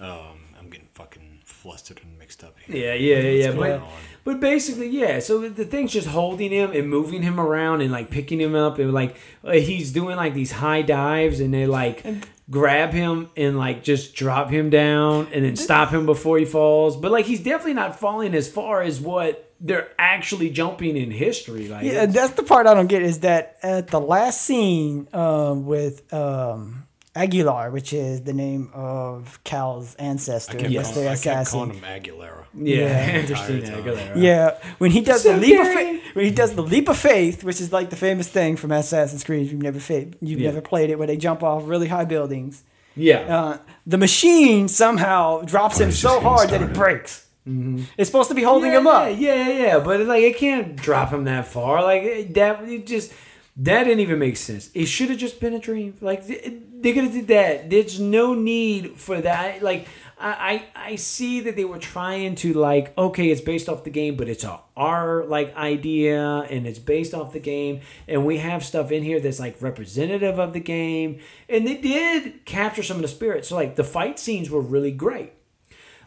um I'm getting fucking flustered and mixed up here. Yeah, yeah, yeah, yeah. But, on? but basically, yeah. So the thing's just holding him and moving him around and like picking him up and like uh, he's doing like these high dives and they like grab him and like just drop him down and then stop him before he falls. But like he's definitely not falling as far as what they're actually jumping in history. Like Yeah, that's the part I don't get is that at the last scene um, with um, Aguilar, which is the name of Cal's ancestor, I kept, was call- the I kept calling him Aguilera. yeah, Yeah. interesting. Entire. Aguilera. Yeah, when he does So the leap of Gary- faith, when he does the leap of faith, which is like the famous thing from Assassin's Creed, you've never fa- you've Yeah. never played it, where they jump off really high buildings. yeah. Uh, the machine somehow drops him so hard that it breaks. Mm-hmm. It's supposed to be holding yeah, him up. Yeah, yeah, yeah. But like, it can't drop him that far. Like that, it just that didn't even make sense. It should have just been a dream. Like th- they could have did that. There's no need for that. Like I, I, I see that they were trying to like, okay, it's based off the game, but it's a our like idea, and it's based off the game, and we have stuff in here that's like representative of the game, and they did capture some of the spirit. So like the fight scenes were really great.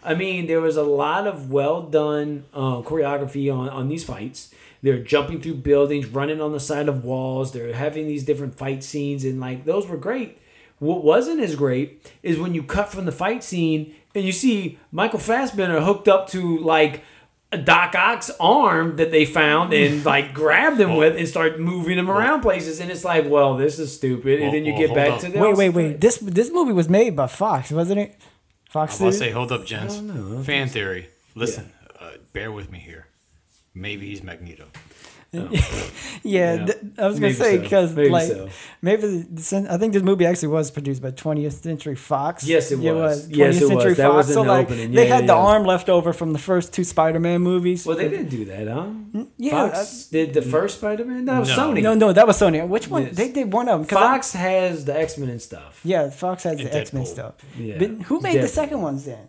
I mean, there was a lot of well done uh, choreography on, on these fights. They're jumping through buildings, running on the side of walls. They're having these different fight scenes, and like those were great. What wasn't as great is when you cut from the fight scene and you see Michael Fassbender hooked up to like a Doc Ock's arm that they found and like grabbed him with and start moving him around places. And it's like, well, this is stupid. And then you get back to the Wait, wait, wait. This this movie was made by Fox, wasn't it? Fox. I want to say, hold up, gents. Fan theory. Listen, uh, bear with me here. Maybe he's Magneto. Oh. yeah, Yeah. th- I was gonna Maybe say because Maybe like so. maybe the, I think this movie actually was produced by 20th Century Fox. Yes, it was. 20th Yes, it was. Century That was in so the like opening. they Yeah, had the yeah. arm left over from the first two Spider-Man movies. Well, they didn't do that, huh? Mm, yeah, Fox uh, did the first Spider-Man. No, No. Sony. No, no, that was Sony. Which one? Yes. They did one of them. 'cause I- Fox has the X Men and stuff. yeah, Fox has And the X Men stuff. Yeah. But who made the second ones then?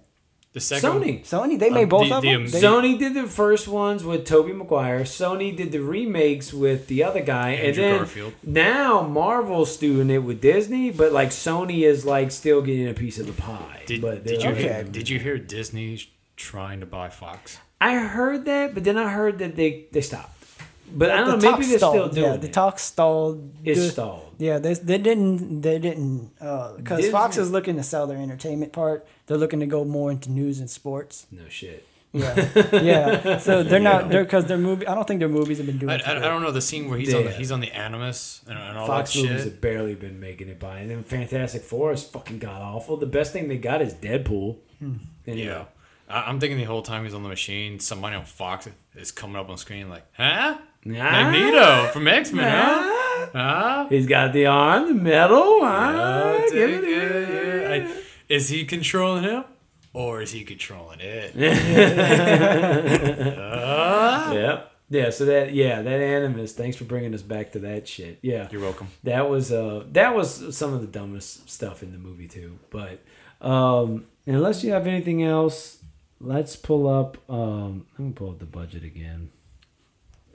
The second Sony. Sony. They made Um, both the- of the, them. um, They- Sony did the first ones with Tobey Maguire. Sony did the remakes with the other guy, and Andrew then Garfield. now Marvel's doing it with Disney. But like Sony is like still getting a piece of the pie. Did, but did they're you hear, okay. did you hear Disney's trying to buy Fox? I heard that, but then I heard that they they stopped. But I don't know. Maybe they're stalled. still doing Yeah, the it. talk stalled. It's The- stalled. Yeah, they, they didn't. They didn't uh, because Fox is looking to sell their entertainment part. They're looking to go more into news and sports. No shit. Yeah, yeah. So they're not. They're because their movie. I don't think their movies have been doing. I, I, I don't know the scene where he's on the he's on the Animus and, and all Fox that movies have barely been making it by, and then Fantastic Four is fucking god awful. The best thing they got is Deadpool. Hmm. Anyway. Yeah, I'm thinking the whole time he's on the machine, somebody on Fox is coming up on screen like, huh? Magneto from X Men, huh? Huh? He's got the arm, the metal. Yeah, Huh? take Give it it, here. yeah. I- is he controlling him, or is he controlling it? Ah. Yep. Yeah, so that yeah, that animus. Thanks for bringing us back to that shit. Yeah, You're welcome. that was uh that was some of the dumbest stuff in the movie too. But um unless you have anything else, let's pull up. um I'm gonna pull up the budget again.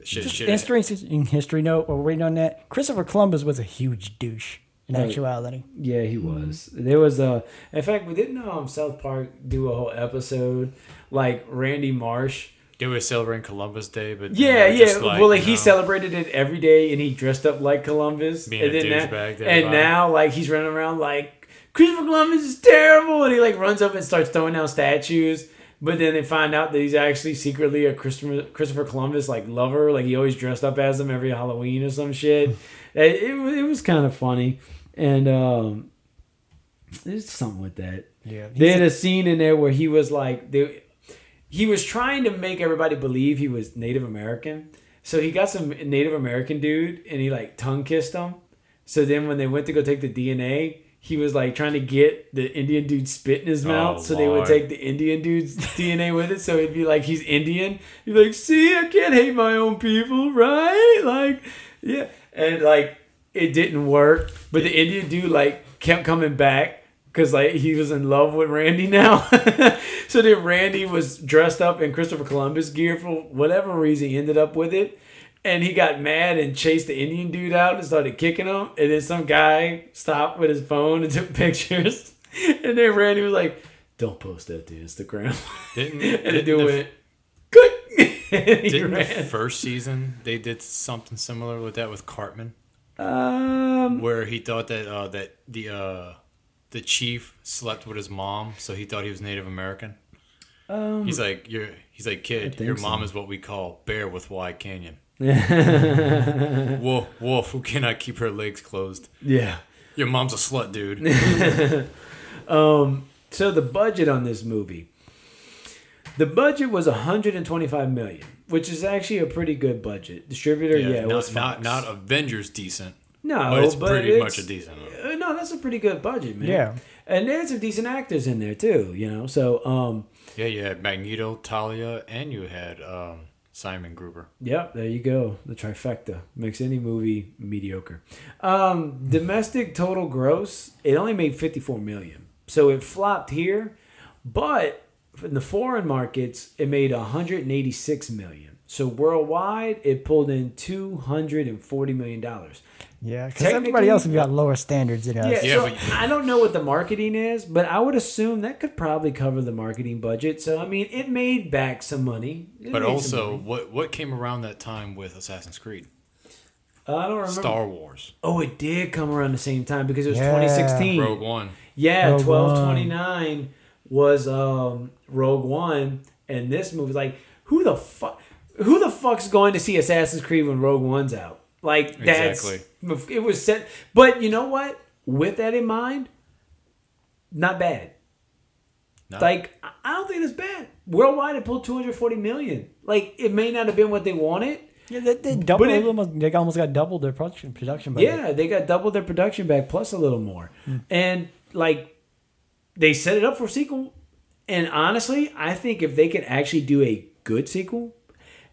Shit, Just shit. interesting history note. While we're waiting on that, Christopher Columbus was a huge douche in Right. actuality. Yeah, he was. There was a. In fact, we didn't um South Park do a whole episode like Randy Marsh. They were celebrating Columbus Day, but Yeah, they were yeah. like, well, like he know, celebrated it every day, and he dressed up like Columbus. Being and a then now- douchebag to and everybody. now, like he's running around like Christopher Columbus is terrible, and he like runs up and starts throwing down statues. But then they find out that he's actually secretly a Christopher Christopher Columbus like lover. Like he always dressed up as him every Halloween or some shit. it, it, was- it was kind of funny, and um, there's something with that. Yeah, They had a scene in there where he was like, they, he was trying to make everybody believe he was Native American. So he got some Native American dude and he like tongue kissed him. So then when they went to go take the DNA, he was like trying to get the Indian dude spit in his oh, mouth. Oh, so they would take the Indian dude's DNA with it. So it'd be like he's Indian. He's like, see, I can't hate my own people, right? Like, yeah. And like, it didn't work. But the Indian dude like kept coming back because like he was in love with Randy now. so then Randy was dressed up in Christopher Columbus gear for whatever reason. He ended up with it. And he got mad and chased the Indian dude out and started kicking him. And then some guy stopped with his phone and took pictures. And then Randy was like, "Don't post that to Instagram." Didn't, and didn't the-. Didn't the first season they did something similar with that with Cartman, Um, where he thought that uh, that the uh, the chief slept with his mom, so he thought he was Native American. um, He's like, "You're," he's like, "Kid, your mom so. is what we call bear with wide canyon." Yeah. Wolf, wolf, who cannot keep her legs closed. Yeah. Your mom's a slut, dude. um, so the budget on this movie, the budget was 125 million, which is actually a pretty good budget. Distributor, yeah, it not, was not Fox. not Avengers decent. No, but it's but pretty it's- much a decent. Uh, no, that's a pretty good budget, man. Yeah. and there's some decent actors in there too. You know, so um, Yeah, you had Magneto, Talia, and you had um, Simon Gruber. Yep, there you go. The trifecta makes any movie mediocre. Um, domestic total gross, it only made 54 million. So it flopped here, but in the foreign markets, it made 186 million. So worldwide, it pulled in 240 million dollars. Yeah, because everybody else has got lower standards than us. Yeah, so I don't know what the marketing is, but I would assume that could probably cover the marketing budget. So I mean, it made back some money. It But also, money. what what came around that time with Assassin's Creed? I don't remember. Star Wars. Oh, it did come around the same time because it was Yeah. 2016. Rogue One. Yeah, Rogue 1229 was um Rogue One and this movie like who the fuck who the fuck's going to see Assassin's Creed when Rogue One's out? Like that's Exactly. it was set but you know what? With that in mind, not bad. No. Like I- I don't think it's bad. Worldwide it pulled 240 million. Like it may not have been what they wanted, Yeah, they, they doubled. But it- almost, they almost got doubled their production production budget. Yeah, they got double their production back plus a little more. Hmm. And like they set it up for a sequel. And honestly, I think if they could actually do a good sequel,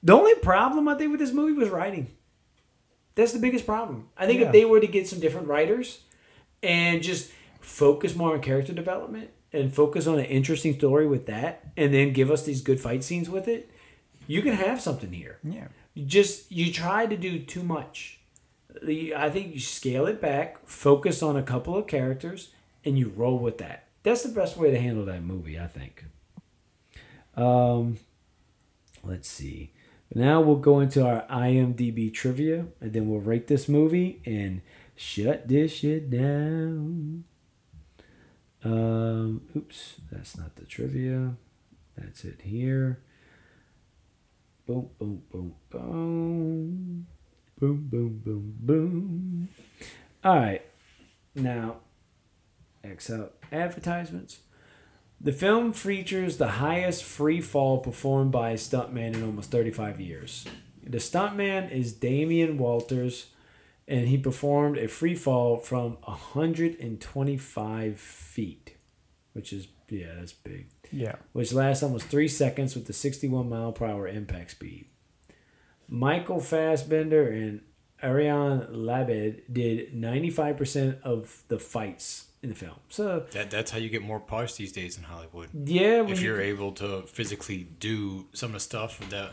the only problem I think with this movie was writing. That's the biggest problem. I think Yeah. if they were to get some different writers and just focus more on character development and focus on an interesting story with that and then give us these good fight scenes with it, you can have something here. Yeah. You just you try to do too much. The- I think you scale it back, focus on a couple of characters, and you roll with that. That's the best way to handle that movie, I think. Um, let's see. Now we'll go into our IMDb trivia, and then we'll rate this movie and shut this shit down. Um, oops, that's not the trivia. That's it here. Boom, boom, boom, boom. Boom, boom, boom, boom. All right. Now, X out advertisements. The film features the highest free fall performed by a stuntman in almost 35 years. The stuntman is Damien Walters, and he performed a free fall from 125 feet, which is, yeah, that's big Yeah. which lasts almost three seconds with the 61 mile per hour impact speed. Michael Fassbender and Ariane Labed did 95% of the fights in the film. So, That that's how you get more parts these days in Hollywood. Yeah, if you- you're able to physically do some of the stuff that,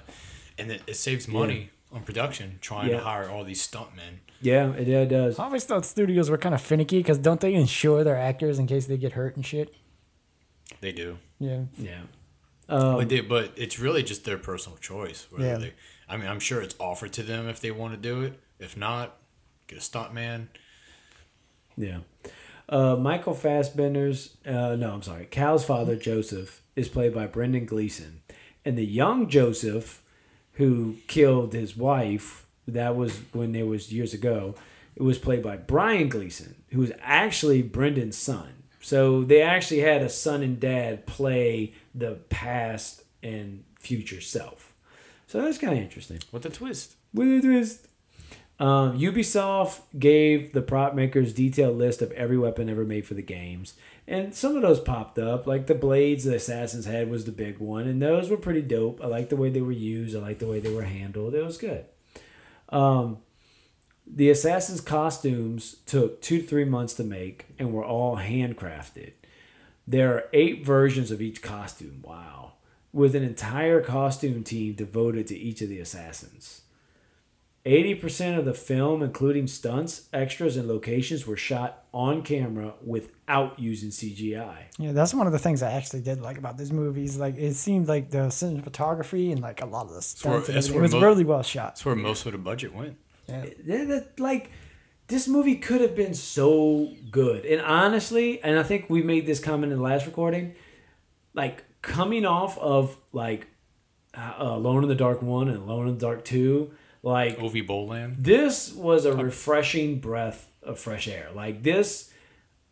and it, it saves money on production trying Yeah. to hire all these stuntmen. yeah, it, it does. I always thought studios were kind of finicky because don't they insure their actors in case they get hurt and shit? They do. Yeah. Yeah. but, um, they, but it's really just their personal choice. Yeah. they, I mean, I'm sure it's offered to them if they want to do it. If not, get a stunt man. Yeah. Uh, Michael Fassbender's, uh, no, I'm sorry, Cal's father, Joseph, is played by Brendan Gleeson. And the young Joseph, who killed his wife, that was when it was years ago, it was played by Brian Gleeson, who was actually Brendan's son. So they actually had a son and dad play the past and future self. So that's kind of interesting. With the twist. With a twist. Um, Ubisoft gave the prop makers detailed list of every weapon ever made for the games, and some of those popped up. Like the blades the assassins had was the big one, and those were pretty dope. I like the way they were used. I like the way they were handled. It was good. Um, the assassins' costumes took two to three months to make, and were all handcrafted. There are eight versions of each costume. Wow, with an entire costume team devoted to each of the assassins. 80% of the film, including stunts, extras, and locations, were shot on camera without using CGI. Yeah, that's one of the things I actually did like about this movie. Is like it seemed like the cinematography and like a lot of the where- stunts that's everything, where it was mo- really well shot. That's where most of the budget went. Yeah. Yeah, like, this movie could have been so good. And honestly, and I think we made this comment in the last recording, like, coming off of, like, uh, Alone in the Dark 1 and Alone in the Dark 2, like, Uwe Boll land. this was a refreshing breath of fresh air. Like this,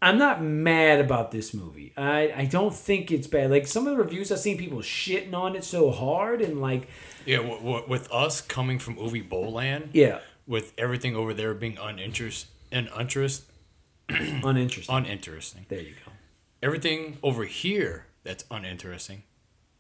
I'm not mad about this movie. I, I don't think it's bad. Like some of the reviews I've seen people shitting on it so hard and like Yeah, w- w- with us coming from Uwe Boll land. Yeah. With everything over there being uninterest and interest, uninteresting. uninteresting. There you go. Everything over here that's uninteresting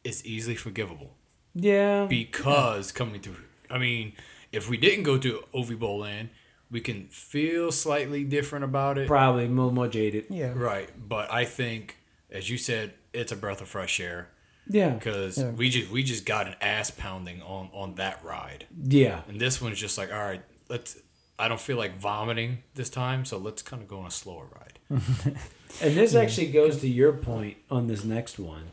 is easily forgivable. Yeah. Because coming through, I mean, if we didn't go to Uwe Boll land, we can feel slightly different about it. Probably more more jaded. Yeah. Right, but I think, as you said, it's a breath of fresh air. Yeah. Because Yeah. we just we just got an ass pounding on on that ride. Yeah. And this one's just like, all right, let's. I don't feel like vomiting this time, so let's kind of go on a slower ride. And this actually goes to your point on this next one.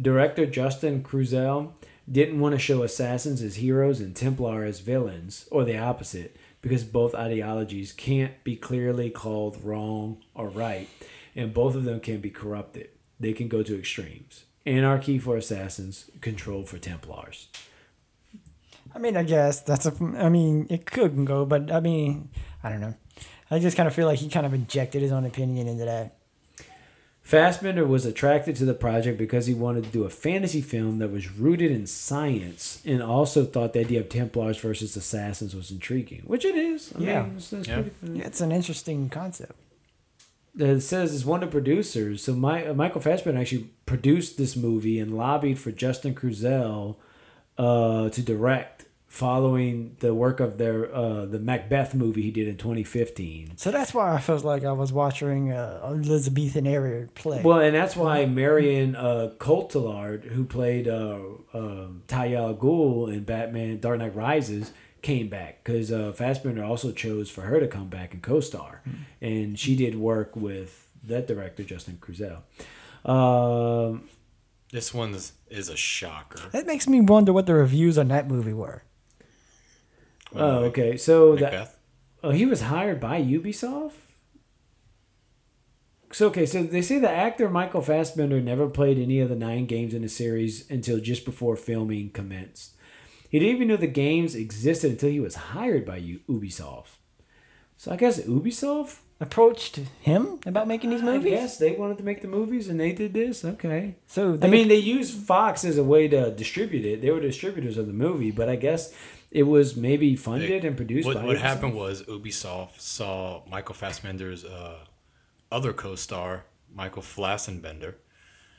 Director Justin Kurzel didn't want to show assassins as heroes and Templar as villains, or the opposite, because both ideologies can't be clearly called wrong or right, and both of them can be corrupted. They can go to extremes. Anarchy for assassins, control for Templars. I mean, I guess that's a. I mean, it could go, but I mean, I don't know. I just kind of feel like he kind of injected his own opinion into that. Fassbender was attracted to the project because he wanted to do a fantasy film that was rooted in science and also thought the idea of Templars versus assassins was intriguing, which it is. I Yeah. mean, it's, it's Yeah. pretty- Yeah, it's an interesting concept. it says it's one of the producers. So my, uh, Michael Fassbender actually produced this movie and lobbied for Justin Kurzel uh, to direct, following the work of their uh, the Macbeth movie he did in 2015. So that's why I felt like I was watching uh, Elizabethan era play. Well, and that's why Marion uh, Cotillard, who played uh, um Talia Ghul in Batman Dark Knight Rises, came back because uh, Fassbender also chose for her to come back and co-star, and she did work with that director Justin Kurzel. Um, This one is, is a shocker. that makes me wonder what the reviews on that movie were. Oh, okay. So that oh, he was hired by Ubisoft. So okay, so they say the actor Michael Fassbender never played any of the nine games in the series until just before filming commenced. He didn't even know the games existed until he was hired by Ubisoft. So I guess Ubisoft Approached him about making these movies. I guess they wanted to make the movies and they did this. Okay. So I mean, they used Fox as a way to distribute it. They were distributors of the movie, but I guess it was maybe funded and produced What, by what happened was Ubisoft saw Michael Fassbender's uh, other co-star, Michael Flassenbender,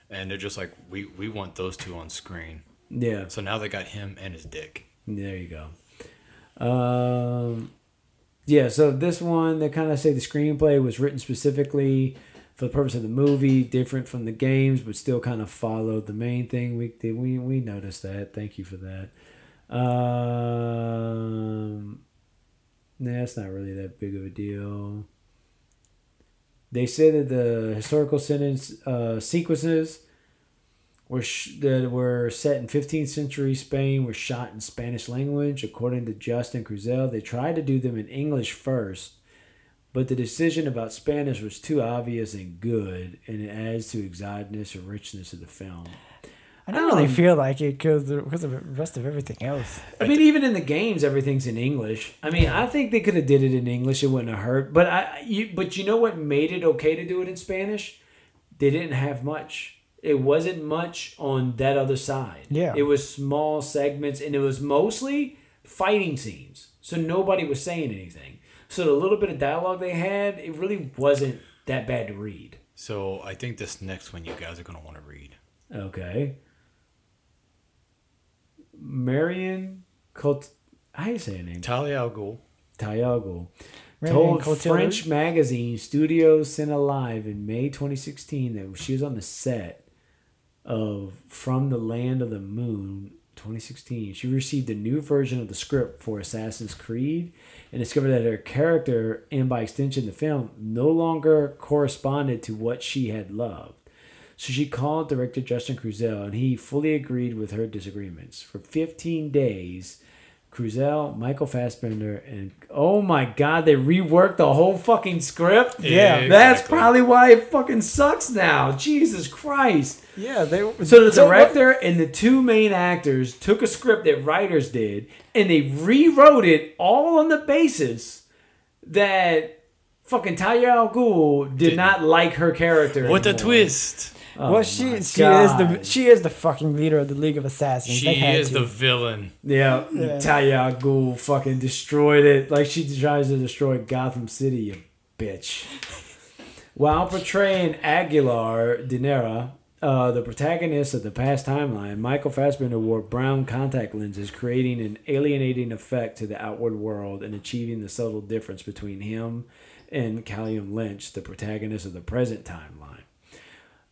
and they're just like, we, we want those two on screen. Yeah. So now they got him and his dick. There you go. Um, yeah, so this one, they kind of say the screenplay was written specifically for the purpose of the movie, different from the games, but still kind of followed the main thing. We did we we noticed that. Thank you for that. Um, nah, it's not really that big of a deal. They say that the historical sentence uh, sequences were sh- that were set in 15th century Spain were shot in Spanish language. According to Justin Kurzel, they tried to do them in English first, but the decision about Spanish was too obvious and good, and it adds to exoticness or richness of the film. I don't really Um, feel like it because because of the rest of everything else. I mean, even in the games, everything's in English. I mean, I think they could have did it in English; it wouldn't have hurt. But I, you, but you know what made it okay to do it in Spanish? They didn't have much. It wasn't much on that other side. Yeah. it was small segments, and it was mostly fighting scenes. So nobody was saying anything. So the little bit of dialogue they had, it really wasn't that bad to read. So I think this next one you guys are going to want to read. Okay. Marion Cot. How you say her name? Talia al Ghul. Tiago Marion told Cotillard? French magazine Studio Cinelive in May 2016 that she was on the set of From the Land of the Moon 2016. She received a new version of the script for Assassin's Creed and discovered that her character, and by extension the film, no longer corresponded to what she had loved. So she called director Justin Kurzel, and he fully agreed with her disagreements. For 15 days, Kurzel, Michael Fassbender, and oh my god, they reworked the whole fucking script. Yeah, that's exactly. probably why it fucking sucks now. Jesus Christ. Yeah, they. So the So director and the two main actors took a script that writers did, and they rewrote it all on the basis that fucking Talia al Ghul did Didn't. not like her character. What a twist! Oh well, my she she is the she is the fucking leader of the League of Assassins. She They is to. the villain. Yeah, Yeah. Talia Ghul fucking destroyed it like she tries to destroy Gotham City, you bitch. While portraying Aguilar de Nerha, uh, the protagonist of the past timeline, Michael Fassbender wore brown contact lenses, creating an alienating effect to the outward world and achieving the subtle difference between him and Callum Lynch, the protagonist of the present timeline.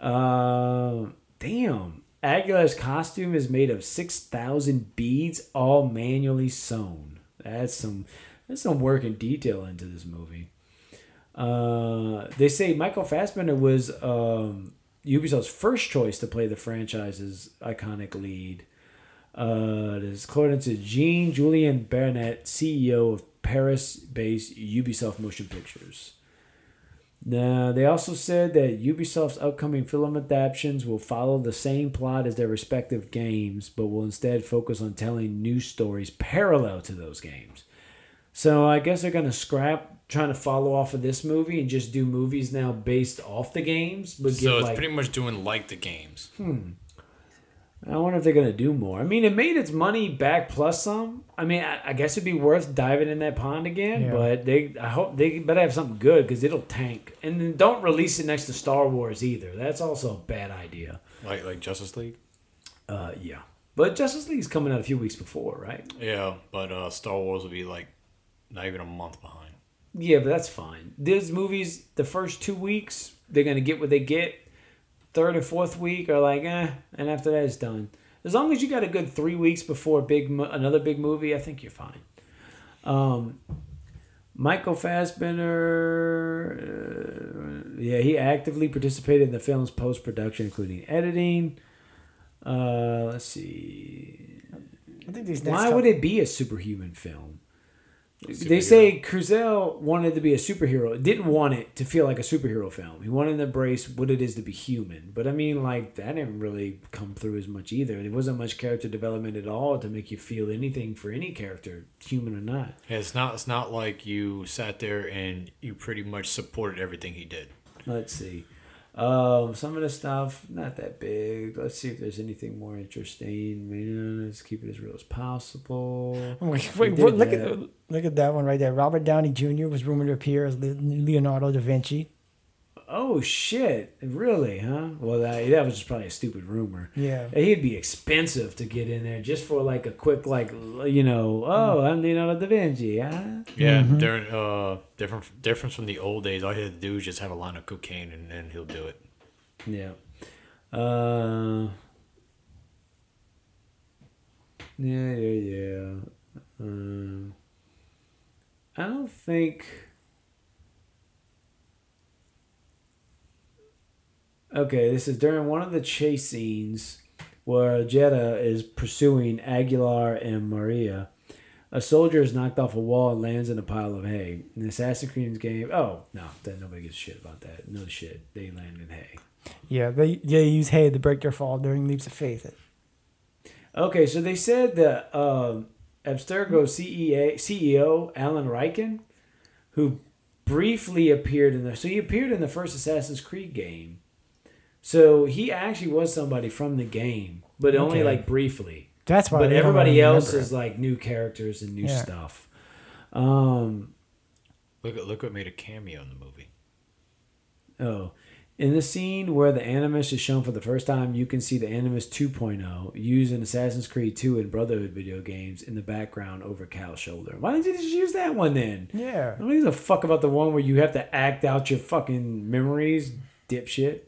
Uh, damn. Aguilar's costume is made of 6,000 beads, all manually sewn. That's some that's some work and detail into this movie. Uh, they say Michael Fassbender was um, Ubisoft's first choice to play the franchise's iconic lead. Uh, this is according to Jean Julien Baronnet, CEO of Paris-based Ubisoft Motion Pictures. Now, they also said that Ubisoft's upcoming film adaptations will follow the same plot as their respective games, but will instead focus on telling new stories parallel to those games. So I guess they're gonna scrap trying to follow off of this movie and just do movies now based off the games. But So it's like, pretty much doing like the games. Hmm. I wonder if they're gonna do more. I mean, it made its money back plus some. I mean, I, I guess it'd be worth diving in that pond again. Yeah. But they, I hope they better have something good because it'll tank. And then don't release it next to Star Wars either. That's also a bad idea. Like like Justice League. Uh, yeah. But Justice League's coming out a few weeks before, right? Yeah, but uh, Star Wars will be like not even a month behind. Yeah, but that's fine. These movies, the first two weeks, they're gonna get what they get. Third and fourth week are like, eh, and after that it's done. As long as you got a good three weeks before big another big movie, I think you're fine. Um, Michael Fassbender, uh, yeah, he actively participated in the film's post production, including editing. Uh, let's see. I think these next Why couple- would it be a superhuman film? They say Kurzel wanted to be a superhero. Didn't want it to feel like a superhero film. He wanted to embrace what it is to be human. But I mean, like that didn't really come through as much either. There wasn't much character development at all to make you feel anything for any character, human or not. Yeah, it's not it's not like you sat there and you pretty much supported everything he did. Let's see. Um, some of the stuff not that big. Let's see if there's anything more interesting. Man, let's keep it as real as possible. Wait, We wait, what- look that. at look at that one right there. Robert Downey Jr. was rumored to appear as Leonardo da Vinci. Oh shit! Really, huh? Well, that, that was just probably a stupid rumor. Yeah. he'd be expensive to get in there just for like a quick, like you know, oh, I'm Leonardo da Vinci, huh? Yeah, they're uh different difference from the old days. All he had to do is just have a line of cocaine and then he'll do it. Yeah. Uh. Yeah, yeah, yeah. Um. I don't think. Okay, this is during one of the chase scenes where Jetta is pursuing Aguilar and Maria. A soldier is knocked off a wall and lands in a pile of hay. In Assassin's Creed game, oh no, then nobody gives a shit about that. No shit, they land in hay. Yeah, they they use hay to break their fall during leaps of faith. Okay, so they said that um, Abstergo CEA, CEO Alan Rikkin, who briefly appeared in the so he appeared in the first Assassin's Creed game. So he actually was somebody from the game, but only like briefly. That's why But everybody else remember is like new characters and new Yeah. stuff. Um, Look at look what made a cameo in the movie. Oh, in the scene where the Animus is shown for the first time, you can see the Animus 2.0 used in Assassin's Creed 2 and Brotherhood video games in the background over Cal's shoulder. Why didn't you just use that one then? Yeah. Nobody gives a fuck about the one where you have to act out your fucking memories, dipshit.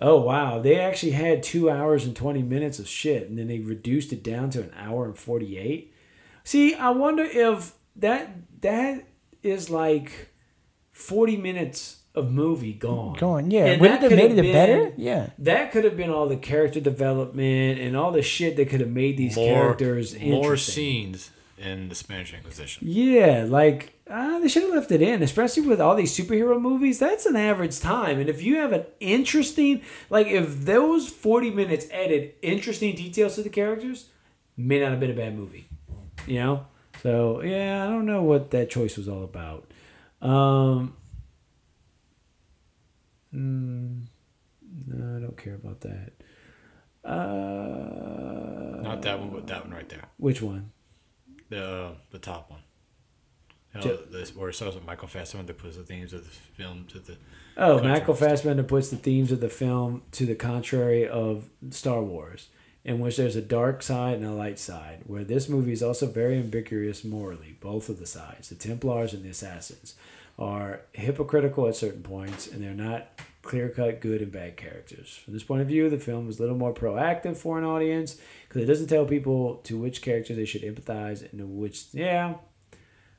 Oh wow, they actually had two hours and twenty minutes of shit, and then they reduced it down to an hour and forty eight. See, I wonder if that that is like forty minutes of movie gone. Gone, yeah. And Wouldn't that have could made have it better? been- Yeah. That could have been all the character development and all the shit that could have made these More characters more interesting. scenes in the Spanish Inquisition. Yeah, like uh, they should have left it in, especially with all these superhero movies. That's an average time, and if you have an interesting, like if those forty minutes added interesting details to the characters, may not have been a bad movie. You know, so yeah, I don't know what that choice was all about. Um, mm, no, I don't care about that. Uh, Not that one, but that one right there. Which one? The the top one. Oh, know, Jo- this, where it starts with Michael Fassbender puts the themes of the film to the. Oh. Michael Fassbender puts the themes of the film to the contrary of Star Wars, in which there's a dark side and a light side, where this movie is also very ambiguous morally. Both of the sides, the Templars and the Assassins, are hypocritical at certain points, and they're not clear cut good and bad characters. From this point of view, the film is a little more proactive for an audience because it doesn't tell people to which character they should empathize and to which, yeah,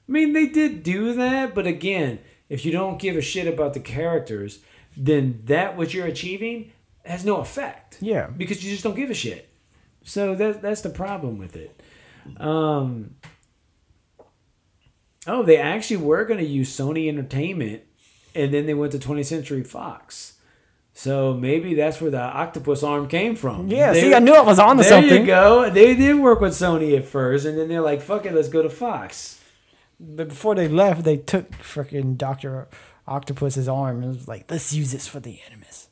I mean, they did do that, but again, if you don't give a shit about the characters, then that what you're achieving has no effect. Yeah. Because you just don't give a shit. So that that's the problem with it. Um Oh, they actually were going to use Sony Entertainment and then they went to 20th Century Fox. So maybe that's where the octopus arm came from. Yeah, They- see, I knew it was onto there something. you go. They did work with Sony at first, and then they're like, "Fuck it, let's go to Fox." But before they left, they took freaking Doctor Octopus's arm and was like, "Let's use this for the Animus."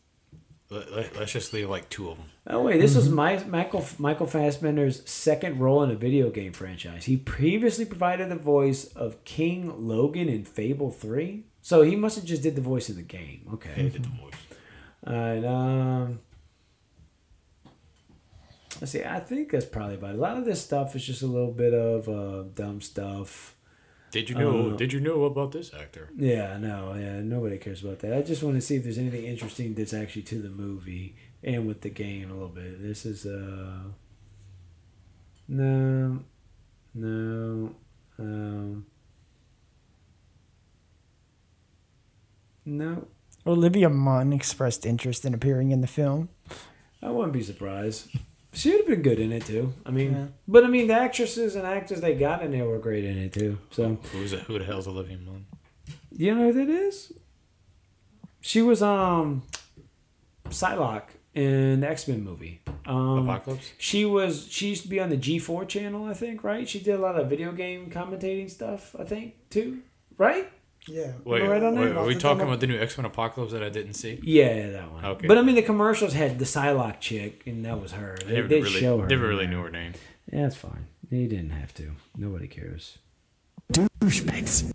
Let, let, us just leave like two of them. Oh wait, this was my, Michael Michael Fassbender's second role in a video game franchise. He previously provided the voice of King Logan in Fable Three, so he must have just did the voice of the game. Okay, He did the voice. All right. Um, let's see. I think that's probably about it. A lot of this stuff is just a little bit of uh, dumb stuff. Did you know? Uh, did you know about this actor? Yeah, no, yeah, nobody cares about that. I just want to see if there's anything interesting that's actually to the movie and with the game a little bit. This is uh no, no, um, no. Olivia Munn expressed interest in appearing in the film. I wouldn't be surprised. She would have been good in it too. I mean, Yeah. but I mean, the actresses and actors they got in there were great in it too. So Who's it? Who the hell's Olivia Munn? you know who that is? She was um Psylocke in the X Men movie. Um, Apocalypse? She was. She used to be on the G four channel, I think. Right? She did a lot of video game commentating stuff, I think, too. Right? Yeah. Wait, Am I right on wait, are we talking about the new X Men Apocalypse that I didn't see? Yeah, that one. Okay. But I mean, the commercials had the Psylocke chick, and that was her. I They never did really, show her. never really knew her name. Yeah, that's fine. You didn't have to. Nobody cares. Douchebags.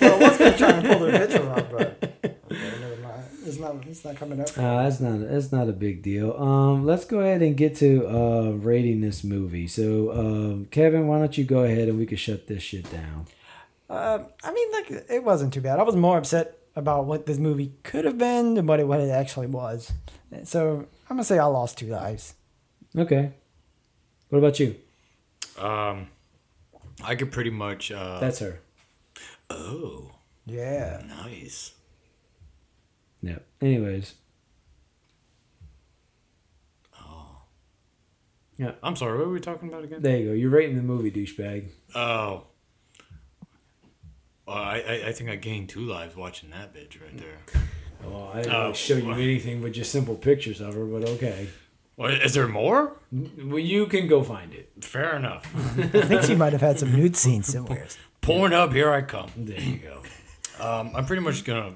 well, I was gonna try and pull the picture up, but okay, never mind. It's not. It's not coming up. Uh, that's not that's not a big deal. Um, let's go ahead and get to uh, rating this movie. So, um, Kevin, why don't you go ahead and we can shut this shit down? Uh, I mean, like it wasn't too bad. I was more upset about what this movie could have been than what it, what it actually was. So I'm gonna say I lost two lives. Okay. What about you? Um, I could pretty much. Uh, That's her. Oh, Yeah. nice. Yep. Anyways. Oh. Yeah. I'm sorry. What were we talking about again? There you go. You're rating the movie, douchebag. Oh. Well, I, I I think I gained two lives watching that bitch right there. Well, I didn't Oh, really show you well. anything but just simple pictures of her, but okay. Well, is there more? Well, you can go find it. Fair enough. I think she might have had some nude scenes somewhere. Pornhub, here I come. There you go. Um, I'm pretty much gonna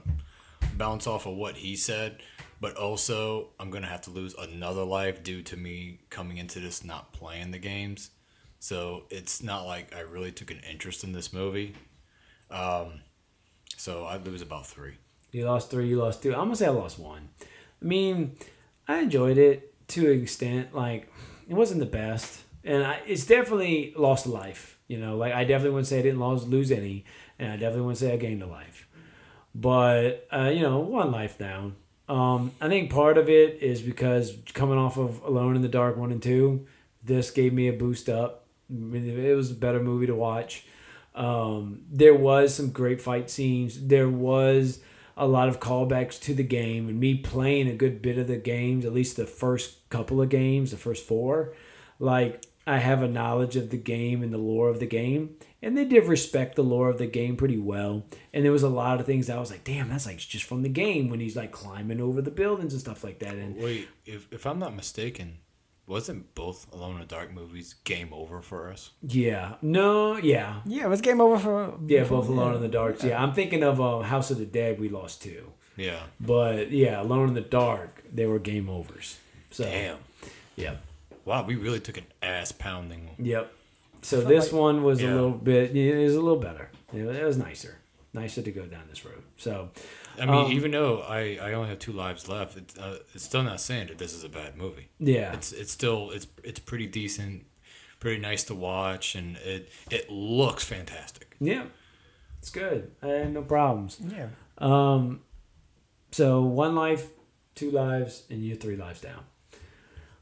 bounce off of what he said, but also I'm gonna have to lose another life due to me coming into this not playing the games. So it's not like I really took an interest in this movie. Um, so I lose about three. You lost three, you lost two. I'm gonna say I lost one. I mean, I enjoyed it to an extent. Like, it wasn't the best, and I, it's definitely lost a life. You know, like I definitely wouldn't say I didn't lose lose any, and I definitely wouldn't say I gained a life. But uh, you know, one life down. Um, I think part of it is because coming off of Alone in the Dark one and two, this gave me a boost up. It was a better movie to watch. Um, there was some great fight scenes. There was a lot of callbacks to the game, and me playing a good bit of the games, at least the first couple of games, the first four. Like I have a knowledge of the game and the lore of the game, and they did respect the lore of the game pretty well. And there was a lot of things that I was like, "Damn, that's like just from the game when he's like climbing over the buildings and stuff like that." And Wait, if if I'm not mistaken, wasn't both Alone in the Dark movies game over for us? yeah, no, yeah, Yeah, it was game over for. yeah, for- both Alone in the Dark. Yeah, I'm thinking of uh, House of the Dead. We lost two. Yeah. But yeah, Alone in the Dark, they were game overs. So Damn. Yep. Wow, we really took an ass pounding. Yep. So felt this like- one was a little bit. It was a little better. It was, it was nicer, nicer to go down this road. So, I mean, um, even though I, I only have two lives left, it, uh, it's still not saying that this is a bad movie. Yeah. it's it's still it's it's pretty decent, pretty nice to watch, and it it looks fantastic. yeah, it's good. I had no problems. Yeah. Um, so one life, two lives, and you're three lives down.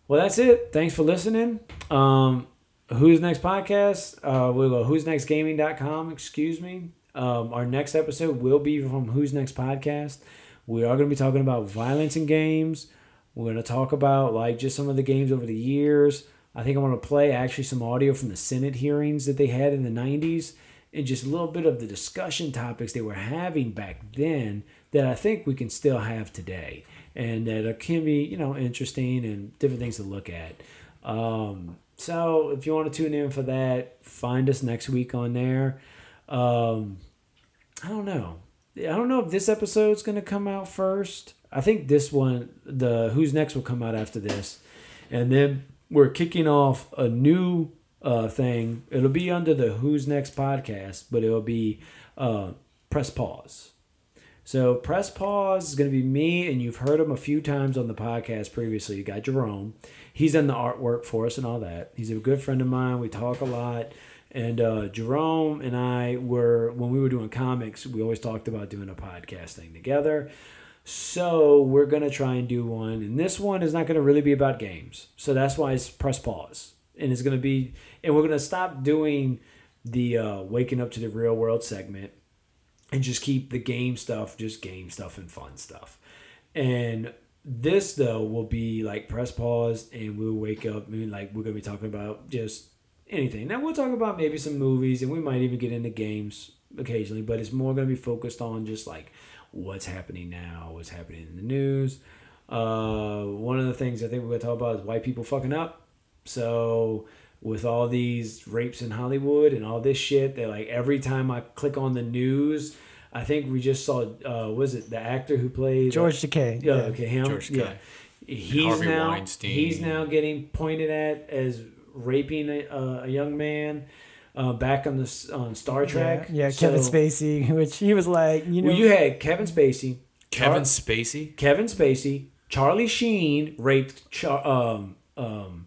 Well, that's it. Thanks for listening. Um, who's next podcast? Uh, we'll go who's next gaming.com. Excuse me. Um, our next episode will be from Who's Next Podcast. We are going to be talking about violence in games. We're going to talk about like just some of the games over the years. I think I want to play actually some audio from the Senate hearings that they had in the 90s and just a little bit of the discussion topics they were having back then that I think we can still have today. and that can be you know interesting and different things to look at. Um, so if you want to tune in for that, find us next week on there. Um, I don't know. I don't know if this episode's gonna come out first. I think this one, the Who's Next, will come out after this, and then we're kicking off a new uh, thing. It'll be under the Who's Next podcast, but it'll be uh, Press Pause. So Press Pause is going to be me, and you've heard him a few times on the podcast previously. You got Jerome. He's done the artwork for us and all that. He's a good friend of mine. We talk a lot. And uh, Jerome and I were, when we were doing comics, we always talked about doing a podcast thing together. So we're going to try and do one. And this one is not going to really be about games. So that's why it's Press Pause. And it's going to be, and we're going to stop doing the uh, waking up to the real world segment and just keep the game stuff just game stuff and fun stuff. And this though will be like press pause and we'll wake up and like we're gonna be talking about just anything. Now we'll talk about maybe some movies and we might even get into games occasionally, but it's more gonna be focused on just like what's happening now, what's happening in the news. Uh, one of the things I think we're gonna talk about is white people fucking up. So with all these rapes in Hollywood and all this shit, that like every time I click on the news, I think we just saw uh was it the actor who played George Takei. Yeah, Yeah. okay, him. George yeah. Takei. He's now Weinstein. he's now getting pointed at as raping a, a young man uh, back on the on Star Trek. Yeah, yeah, Kevin Spacey, which he was like, you know, well, you had Kevin Spacey, Kevin Char- Spacey. Kevin Spacey, Charlie Sheen raped Char- um um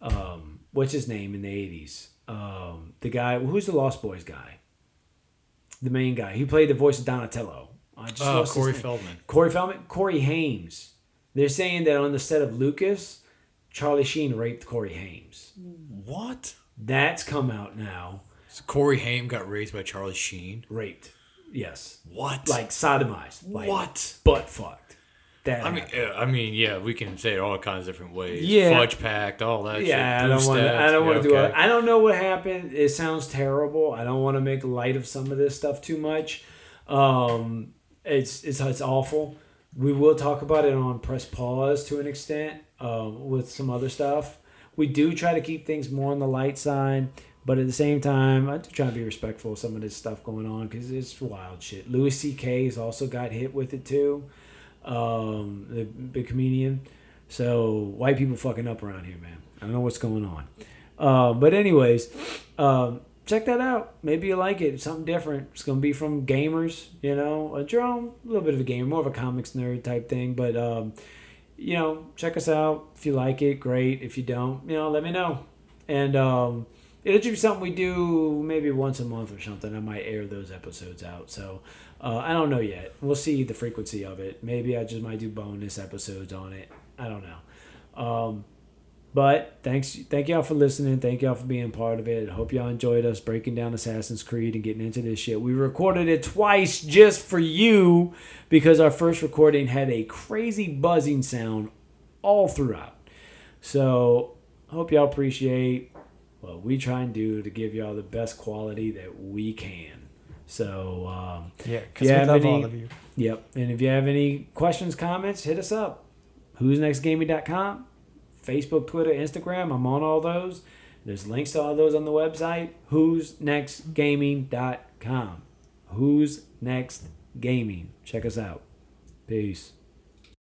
um what's his name in the eighties? Um, the guy who's the Lost Boys guy, the main guy. He played the voice of Donatello. I just Oh, lost Corey. Feldman. Corey Feldman. Corey Hames. They're saying that on the set of Lucas, Charlie Sheen raped Corey Hames. What? That's come out now. So Corey Haim got raised by Charlie Sheen. Raped. Yes. What? Like sodomized. Like What? Butt fucked. That I mean, yeah, I mean, yeah, we can say it all kinds of different ways. Yeah. fudge packed, all that. yeah, shit. I don't want to. I don't want to do okay. it. I don't know what happened. It sounds terrible. I don't want to make light of some of this stuff too much. Um, it's it's it's awful. We will talk about it on press pause to an extent um, with some other stuff. We do try to keep things more on the light side, but at the same time, I do try to be respectful of some of this stuff going on because it's wild shit. Louis C.K. has also got hit with it too, um, the big comedian. So white people fucking up around here, man. I don't know what's going on. Uh, but anyways, um, check that out. Maybe you like it. Something different. It's gonna be from gamers, you know. Uh, Jerome, a little bit of a gamer, more of a comics nerd type thing. But um, you know, check us out. If you like it, great. If you don't, you know, let me know. And um, it'll just be something we do maybe once a month or something. I might air those episodes out. So uh, I don't know yet. We'll see the frequency of it. Maybe I just might do bonus episodes on it. I don't know. Um, but thanks, thank y'all for listening. Thank y'all for being part of it. Hope y'all enjoyed us breaking down Assassin's Creed and getting into this shit. We recorded it twice just for you because our first recording had a crazy buzzing sound all throughout. So hope y'all appreciate what we try and do to give y'all the best quality that we can. So um, Yeah, if 'cause you we love any- all of you. Yep, and if you have any questions, comments, hit us up. Who's nextgaming.com, Facebook, Twitter, Instagram. I'm on all those. There's links to all those on the website. Who's nextgaming.com. Who's next gaming? Check us out. Peace.